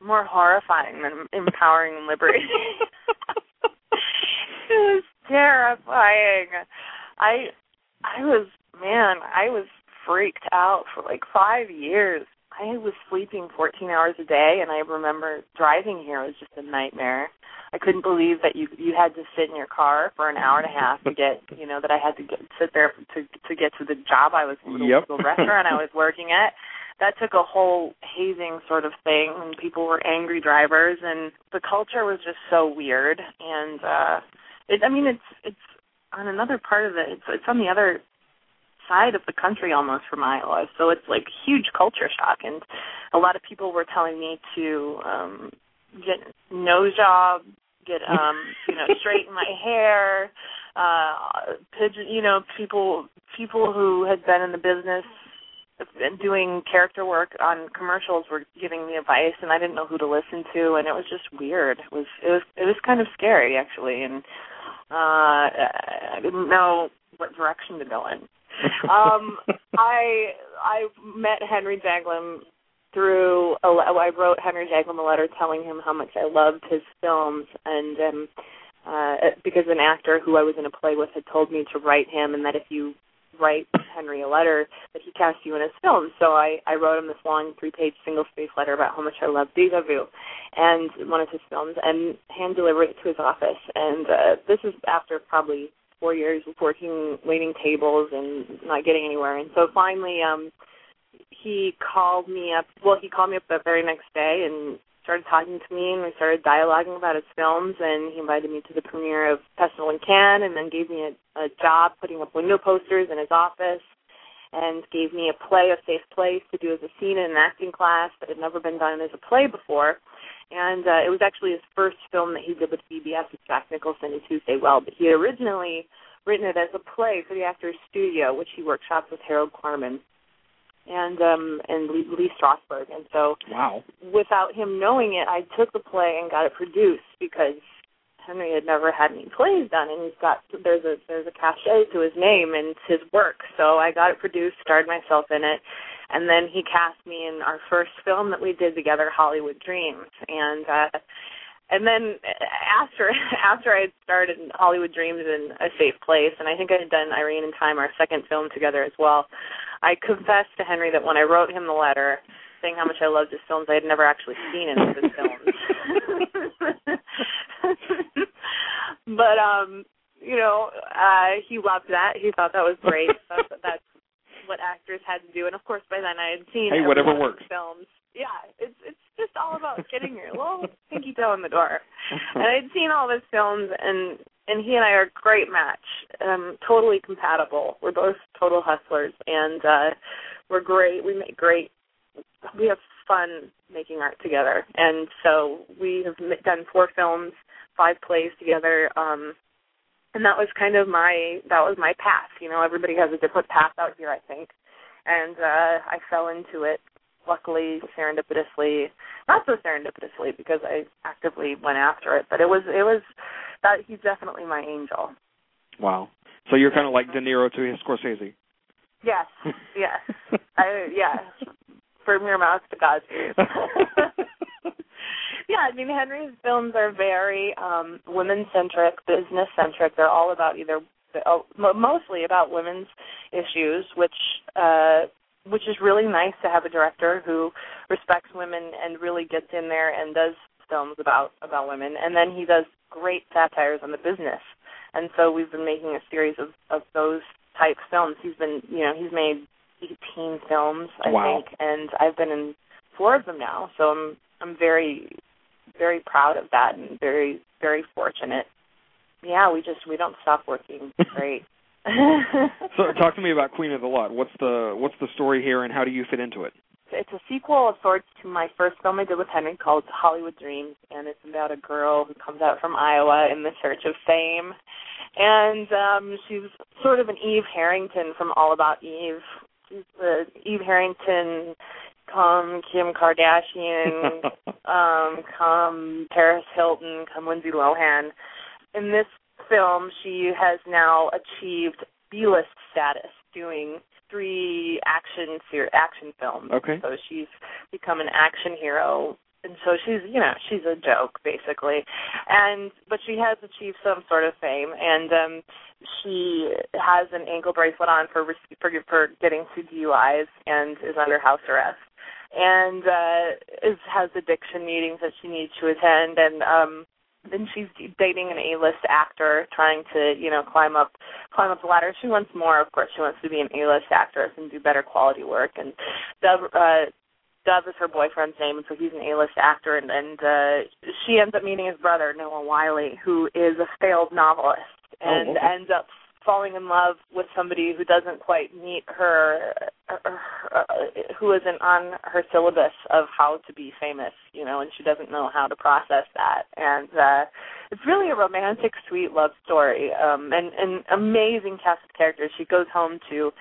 more horrifying than empowering and liberating. it was terrifying. I I was man, I was freaked out for like 5 years. I was sleeping 14 hours a day and I remember driving here was just a nightmare. I couldn't believe that you you had to sit in your car for an hour and a half to get you know that I had to get, sit there to to get to the job I was the, yep. the restaurant I was working at. That took a whole hazing sort of thing, and people were angry drivers, and the culture was just so weird. And uh it, I mean, it's it's on another part of it. It's it's on the other side of the country almost from Iowa, so it's like huge culture shock. And a lot of people were telling me to um get nose job get um you know straighten my hair uh pigeon you know people people who had been in the business doing character work on commercials were giving me advice and I didn't know who to listen to and it was just weird. It was it was it was kind of scary actually and uh I didn't know what direction to go in. Um I I met Henry Jaglom through a, I wrote Henry Jaglom a letter telling him how much I loved his films and um uh because an actor who I was in a play with had told me to write him and that if you write Henry a letter that he cast you in his film. So I, I wrote him this long three page single space letter about how much I love Deja Vu and one of his films and hand delivered it to his office and uh this is after probably four years of working waiting tables and not getting anywhere and so finally um he called me up. Well, he called me up the very next day and started talking to me, and we started dialoguing about his films. And he invited me to the premiere of Festival in Cannes, and then gave me a, a job putting up window posters in his office, and gave me a play, a safe place to do as a scene in an acting class that had never been done as a play before. And uh, it was actually his first film that he did with BBS with Jack Nicholson and Tuesday Weld. But he had originally written it as a play for the Actors Studio, which he workshopped with Harold Clurman and um and Lee, Lee Strasberg. And so wow. without him knowing it, I took the play and got it produced because Henry had never had any plays done, and he's got there's a there's a cachet to his name and his work. So I got it produced, starred myself in it, and then he cast me in our first film that we did together, Hollywood Dreams, and uh, and then after after I had started Hollywood Dreams in a safe place, and I think I had done Irene in Time, our second film together as well. I confessed to Henry that when I wrote him the letter saying how much I loved his films, I had never actually seen any of his films. but um, you know, uh he loved that. He thought that was great. That's, that's what actors had to do, and of course by then I had seen Hey, whatever works. films. Yeah, it's it's just all about getting your little pinky toe in the door. And I'd seen all his films, and and he and I are a great match. Um, totally compatible. We're both total hustlers, and uh we're great. We make great. We have fun making art together, and so we have done four films, five plays together. Um, and that was kind of my that was my path. You know, everybody has a different path out here, I think, and uh I fell into it. Luckily, serendipitously, not so serendipitously because I actively went after it, but it was it was that he's definitely my angel. Wow. So you're kind of like De Niro to his Scorsese. Yes, yes, I yeah. From your mouth to God's ears. yeah, I mean Henry's films are very um women centric, business centric. They're all about either oh, mo- mostly about women's issues, which uh which is really nice to have a director who respects women and really gets in there and does films about about women. And then he does great satires on the business. And so we've been making a series of of those type films. He's been, you know, he's made 18 films, I Wow. think, and I've been in four of them now. So I'm I'm very very proud of that and very very fortunate. Yeah, we just we don't stop working. Great. So talk to me about Queen of the Lot. What's the what's the story here, and how do you fit into it? It's a sequel of sorts to my first film I did with Henry called Hollywood Dreams, and it's about a girl who comes out from Iowa in the search of fame, and um she's sort of an Eve Harrington from All About Eve. She's the Eve Harrington, come Kim Kardashian, um, come Paris Hilton, come Lindsay Lohan. In this film, she has now achieved B-list status, doing three action ser- action films. Okay. So she's become an action hero, and so she's you know she's a joke basically, and but she has achieved some sort of fame, and um she has an ankle bracelet on for for for getting two DUIs and is under house arrest. And uh is has addiction meetings that she needs to attend. And um then she's dating an A-list actor trying to, you know, climb up climb up the ladder. She wants more, of course. She wants to be an A-list actress and do better quality work. And Dove uh Dove is her boyfriend's name, and so he's an A-list actor. And and uh she ends up meeting his brother Noah Wyle, who is a failed novelist, and okay. ends up falling in love with somebody who doesn't quite meet her, uh, uh, who isn't on her syllabus of how to be famous, you know, and she doesn't know how to process that. And uh it's really a romantic, sweet love story, um, and an amazing cast of characters. She goes home to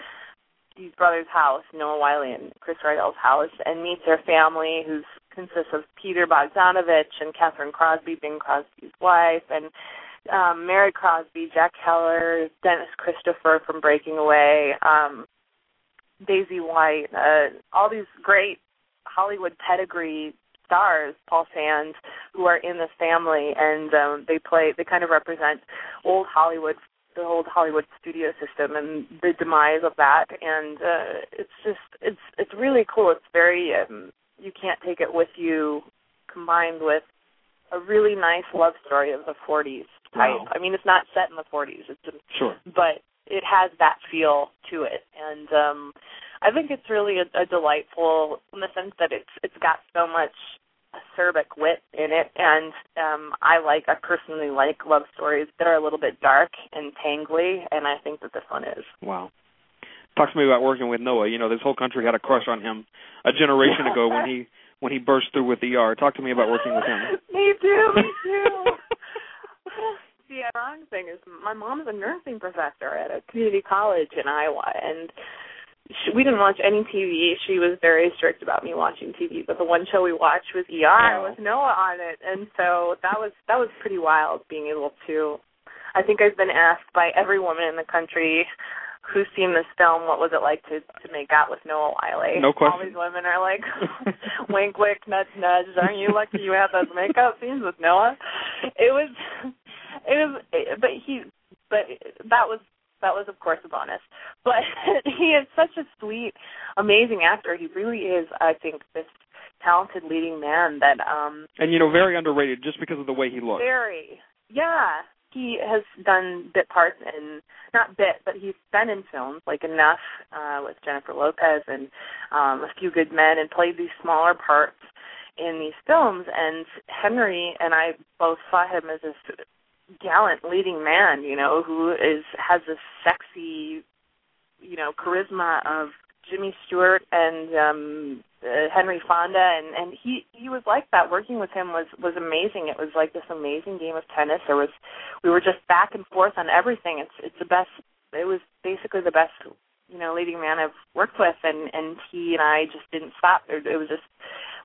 these brothers' house, Noah Wyle and Chris Rydell's house, and meets their family, who consists of Peter Bogdanovich and Kathryn Crosby, Bing Crosby's wife, and um, Mary Crosby, Jack Keller, Dennis Christopher from Breaking Away, um, Daisy White, uh, all these great Hollywood pedigree stars, Paul Sands, who are in this family, and um, they play. They kind of represent old Hollywood, the old Hollywood studio system, and the demise of that. And uh, it's just, it's it's really cool. It's very, um, you can't take it with you, combined with a really nice love story of the 40s type. Wow. I mean, it's not set in the 40s. It's a, Sure. but it has that feel to it, and um, I think it's really a, a delightful in the sense that it's it's got so much acerbic wit in it, and um, I like I personally like love stories that are a little bit dark and tangly, and I think that this one is. Wow. Talk to me about working with Noah. You know, this whole country had a crush on him a generation ago when he when he burst through with the ER. Talk to me about working with him. me too, me too. The ironic thing is my mom's a nursing professor at a community college in Iowa and she, we didn't watch any TV. She was very strict about me watching TV, but the one show we watched was ER Wow. with Noah on it, and so that was that was pretty wild being able to. I think I've been asked by every woman in the country who's seen this film, what was it like to to make out with Noah Wyle? No question. All these women are like, wink, wink, nudge, nudge. Aren't you lucky you had those makeup scenes with Noah? It was, it was, but he, but that was that was of course a bonus. But he is such a sweet, amazing actor. He really is. I think this talented leading man that um And you know, very underrated just because of the way he looks. very yeah. He has done bit parts in not bit, but he's been in films like Enough uh with Jennifer Lopez and um A Few Good Men and played these smaller parts in these films and Henry and I both saw him as this gallant leading man, you know, who is has this sexy, you know, charisma of Jimmy Stewart and um uh, Henry Fonda and and he he was like that. Working with him was was amazing. It was like this amazing game of tennis. There was we were just back and forth on everything. It's it's the best it was basically the best you know leading man I've worked with and and he and I just didn't stop. It, it was just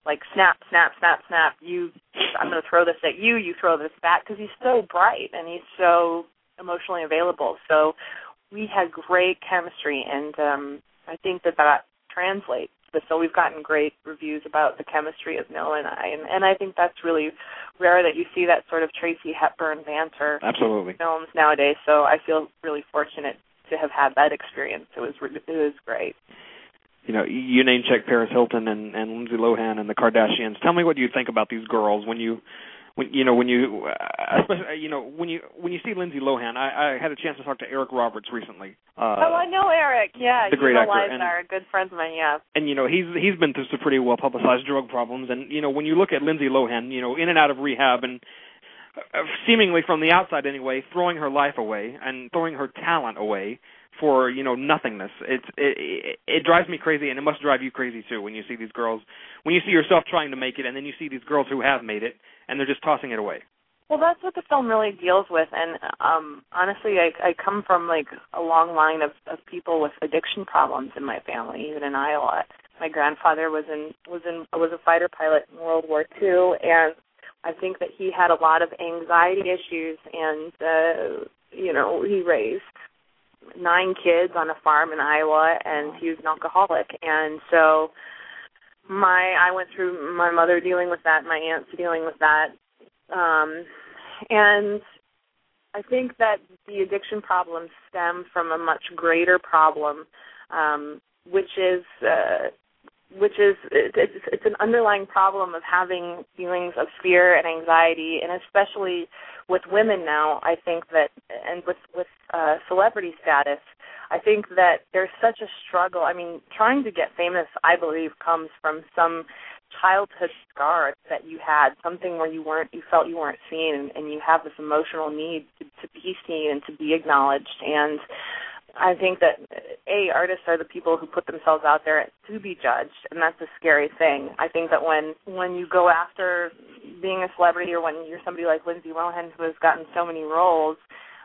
like snap snap snap snap you I'm going to throw this at you you throw this back because he's so bright and he's so emotionally available so we had great chemistry and um I think that that translates so we've gotten great reviews about the chemistry of Noah and I, and, and I think that's really rare that you see that sort of Tracy Hepburn banter Absolutely. in films nowadays. So I feel really fortunate to have had that experience. It was it was great. You know, you name check Paris Hilton and and Lindsay Lohan and the Kardashians. Tell me what you think about these girls when you when you know when you uh, especially you know when you when you see Lindsay Lohan. I I had a chance to talk to Eric Roberts recently. Uh oh, I know Eric. Yeah, the great actor, and- are good friends of mine. Yeah. and you know he's he's been through some pretty well publicized drug problems and you know when you look at Lindsay Lohan you know in and out of rehab and uh, seemingly from the outside anyway throwing her life away and throwing her talent away for you know nothingness it's it, it it drives me crazy and it must drive you crazy too when you see these girls when you see yourself trying to make it and then you see these girls who have made it and they're just tossing it away Well, that's what the film really deals with, and um honestly, I I come from like a long line of of people with addiction problems in my family, even in Iowa. My grandfather was in was in was a fighter pilot in World War II, and I think that he had a lot of anxiety issues, and uh, you know, he raised nine kids on a farm in Iowa, and he was an alcoholic, and so my I went through my mother dealing with that, my aunts dealing with that, um, and I think that the addiction problems stem from a much greater problem, um, which is uh, which is it, it's, it's an underlying problem of having feelings of fear and anxiety, and especially with women now. I think that, and with with uh, celebrity status, I think that there's such a struggle. I mean, trying to get famous, I believe, comes from some childhood scar that you had, something where you weren't, you felt you weren't seen, and, and you have this emotional need to, to be seen and to be acknowledged. And I think that a artists are the people who put themselves out there to be judged, and that's a scary thing. I think that when when you go after being a celebrity, or when you're somebody like Lindsay Lohan who has gotten so many roles,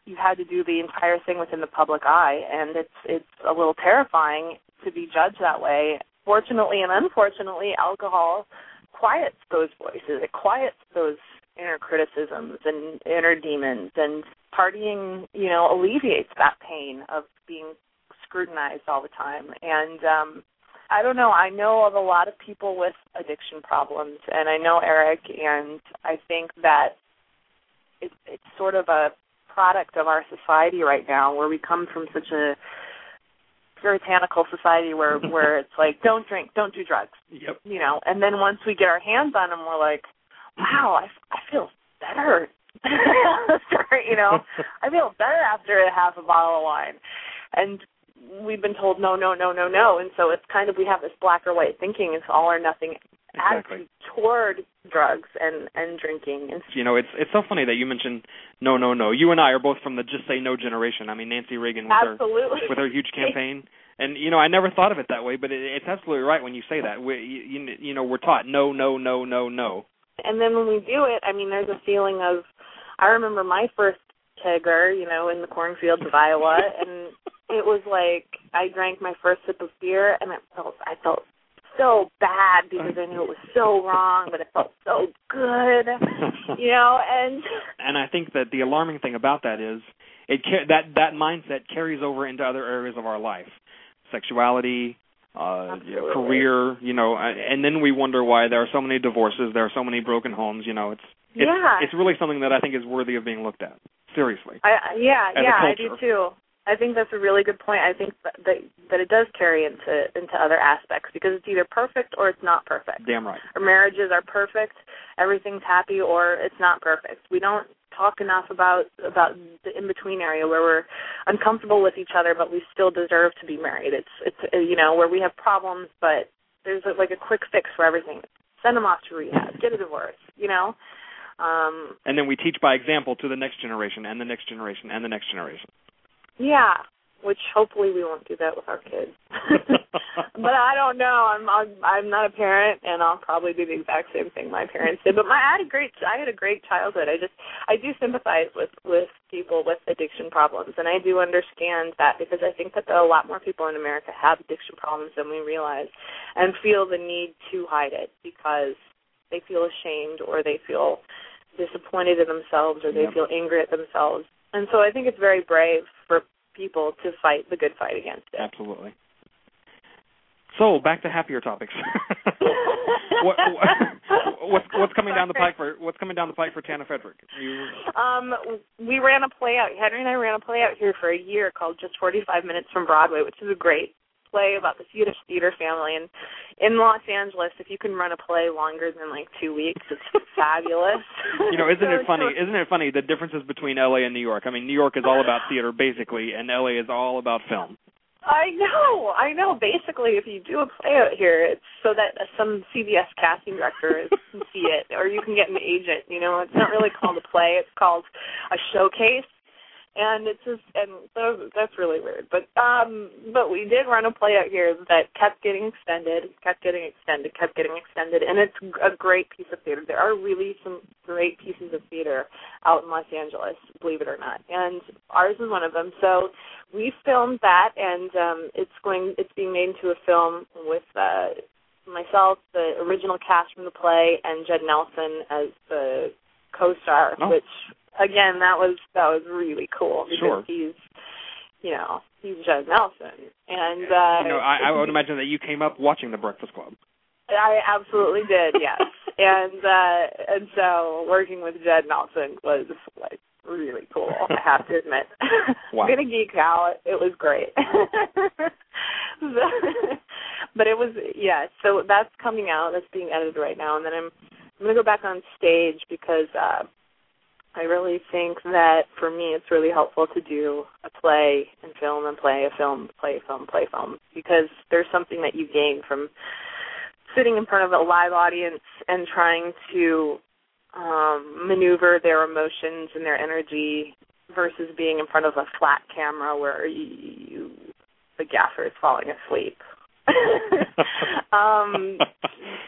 you had to do the entire thing within the public eye, and it's it's a little terrifying to be judged that way. Fortunately and unfortunately, alcohol quiets those voices. It quiets those inner criticisms and inner demons and partying, you know, alleviates that pain of being scrutinized all the time. And um I don't know, I know of a lot of people with addiction problems and I know Eric and I think that it, it's sort of a product of our society right now where we come from such a puritanical society where where it's like don't drink, don't do drugs. Yep. You know, and then once we get our hands on them we're like, wow, I I feel better. Sorry, you know, I feel better after a half a bottle of wine. And we've been told no, no, no, no, no, and so it's kind of we have this black or white thinking. It's all or nothing Exactly. attitude toward drugs and and drinking. And you know it's it's so funny that you mentioned no no no you and i are both from the just say no generation i mean nancy reagan with absolutely, her with her huge campaign and you know i never thought of it that way but it, it's absolutely right when you say that we you, you you know we're taught no no no no no and then when we do it, I mean, there's a feeling of. I remember my first kegger, you know, in the cornfields of Iowa, and it was like I drank my first sip of beer and it felt I felt so bad because I knew it was so wrong, but it felt so good, you know. And and I think that the alarming thing about that is it that that mindset carries over into other areas of our life, sexuality, uh career, you know, and then we wonder why there are so many divorces, there are so many broken homes. You know, it's it's, yeah, it's really something that I think is worthy of being looked at seriously. I yeah yeah I do too. I think that's a really good point. I think that, that that it does carry into into other aspects because it's either perfect or it's not perfect. Damn right. Our marriages are perfect, everything's happy, or it's not perfect. We don't talk enough about about the in between area where we're uncomfortable with each other, but we still deserve to be married. It's it's uh, you know where we have problems, but there's a, like a quick fix for everything. Send them off to rehab, get a divorce. You know. Um, And then we teach by example to the next generation and the next generation and the next generation. Yeah, which hopefully we won't do that with our kids. but I don't know. I'm I'm I'm not a parent, and I'll probably do the exact same thing my parents did. But my I had a great I had a great childhood. I just I do sympathize with with people with addiction problems, and I do understand that because I think that a lot more people in America have addiction problems than we realize, and feel the need to hide it because they feel ashamed or they feel disappointed in themselves or they Yep. feel angry at themselves. And so I think it's very brave for people to fight the good fight against it. Absolutely. So back to happier topics. what, what, what's what's coming down the pike for what's coming down the pike for Tanna Frederick? You Um, we ran a play out. Henry and I ran a play out here for a year called Just 45 Minutes from Broadway, which is a great play about the Swedish theater family. And in Los Angeles, if you can run a play longer than like two weeks, it's fabulous. you know, isn't So it funny? Isn't it funny the differences between LA and New York? I mean, New York is all about theater basically, and LA is all about film. I know, I know. Basically, if you do a play out here, it's so that some CBS casting director can see it, or you can get an agent. You know, it's not really called a play; it's called a showcase, and it's just and so that's really weird. But um, but we did run a play out here that kept getting extended, kept getting extended, kept getting extended, and it's a great piece of theater. There are really some great pieces of theater out in Los Angeles, believe it or not, and ours is one of them. So we filmed that and um it's going it's being made into a film with uh myself the original cast from the play and Judd Nelson as the co-star Oh. which again that was that was really cool because Sure. he's you know he's Judd Nelson and uh You know, I, I would imagine that you came up watching The Breakfast Club. I absolutely did, yes. and uh and so working with Judd Nelson was like really cool, I have to admit. Wow. I'm gonna geek out. It was great. but it was yeah, so that's coming out, that's being edited right now and then I'm I'm gonna go back on stage because uh I really think that for me it's really helpful to do a play and film and play a film, play a film, play film because there's something that you gain from sitting in front of a live audience and trying to um maneuver their emotions and their energy versus being in front of a flat camera where you the gaffer is falling asleep. um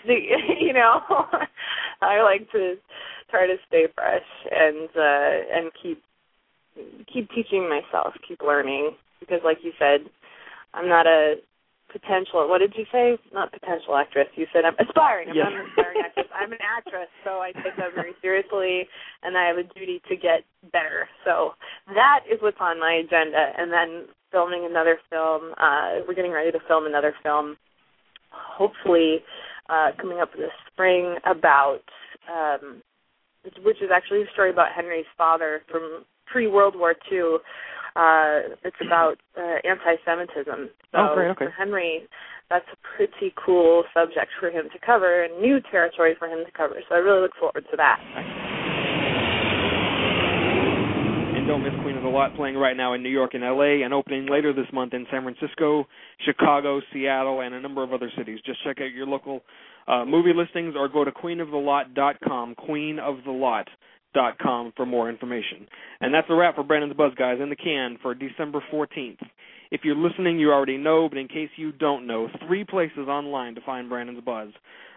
the, you know I like to try to stay fresh and uh and keep keep teaching myself, keep learning because like you said, I'm not a potential what did you say? Not potential actress. You said I'm aspiring. I'm not an aspiring actress. I'm an actress, so I take that very seriously and I have a duty to get better. So that is what's on my agenda and then filming another film. Uh we're getting ready to film another film hopefully uh coming up this spring about um which is actually a story about Henry's father from pre World War II. Uh, it's about uh, anti-Semitism. So Oh, great, okay. for Henry, that's a pretty cool subject for him to cover and new territory for him to cover. So I really look forward to that. And don't miss Queen of the Lot playing right now in New York and LA and opening later this month in San Francisco, Chicago, Seattle, and a number of other cities. Just check out your local uh, movie listings or go to queenofthelot.com, queenofthelot.com for more information. And that's a wrap for Brandon's Buzz, guys, in the can for December 14th. If you're listening, you already know, but in case you don't know, three places online to find Brandon's Buzz.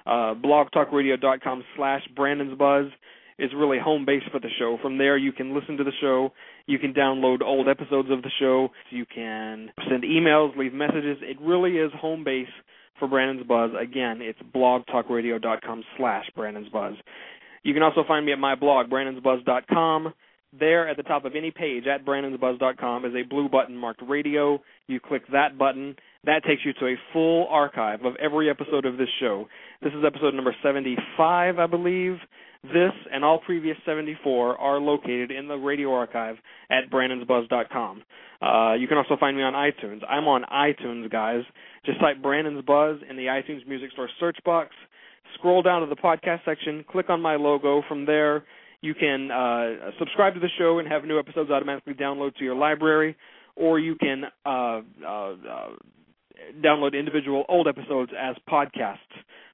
Uh, blogtalkradio.com slash Brandon's Buzz. Is really home base for the show. From there, you can listen to the show. You can download old episodes of the show. You can send emails, leave messages. It really is home base for Brandon's Buzz. Again, it's blogtalkradio.com slash Brandon's Buzz. You can also find me at my blog, brandonsbuzz.com. There at the top of any page at brandonsbuzz.com is a blue button marked radio. You click that button. That takes you to a full archive of every episode of this show. This is episode number 75, I believe. This and all previous 74 are located in the radio archive at brandonsbuzz.com. Uh, you can also find me on iTunes. I'm on iTunes, guys. Just type Brandon's Buzz in the iTunes Music Store search box. Scroll down to the podcast section, click on my logo. From there, you can uh, subscribe to the show and have new episodes automatically download to your library, or you can uh, uh, uh download individual old episodes as podcasts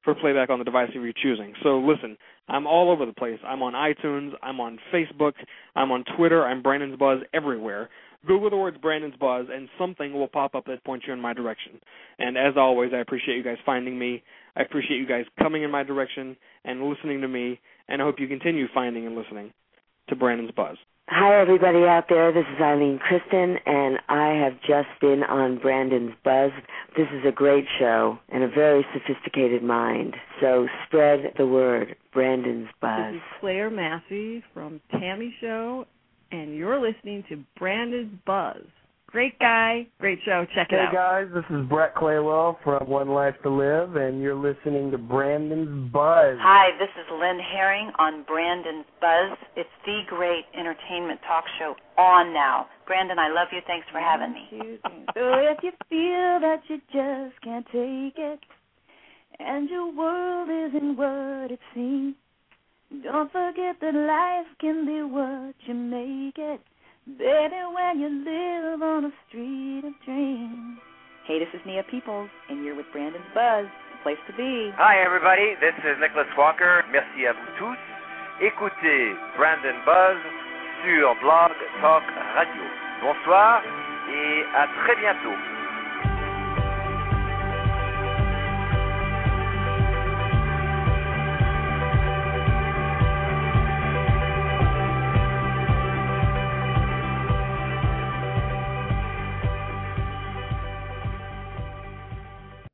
for playback on the device of your choosing. So listen, I'm all over the place. I'm on iTunes, I'm on Facebook, I'm on Twitter, I'm Brandon's Buzz everywhere. Google the words Brandon's Buzz, and something will pop up that points you in my direction. And as always, I appreciate you guys finding me. I appreciate you guys coming in my direction and listening to me, and I hope you continue finding and listening to Brandon's Buzz. Hi, everybody out there. This is Ilene Kristen, and I have just been on Brandon's Buzz. This is a great show and a very sophisticated mind. So spread the word. Brandon's Buzz. This is Claire Massey from Tammy Show and you're listening to Brandon's Buzz. Great guy, great show. Check it out. Hey guys, this is Brett Claywell from One Life to Live, and you're listening to Brandon's Buzz. Hi, this is Lynn Herring on Brandon's Buzz. It's the great entertainment talk show on now. Brandon, I love you. Thanks for having me. so if you feel that you just can't take it, and your world isn't what it seems, don't forget that life can be what you make it. Baby, when you live on a street of dreams. Hey, this is Nia Peeples, and you're with Brandon's Buzz. Place to be. Hi, everybody. This is Nicholas Walker. Merci à vous tous. Écoutez Brandon Buzz sur Blog Talk Radio. Bonsoir et à très bientôt.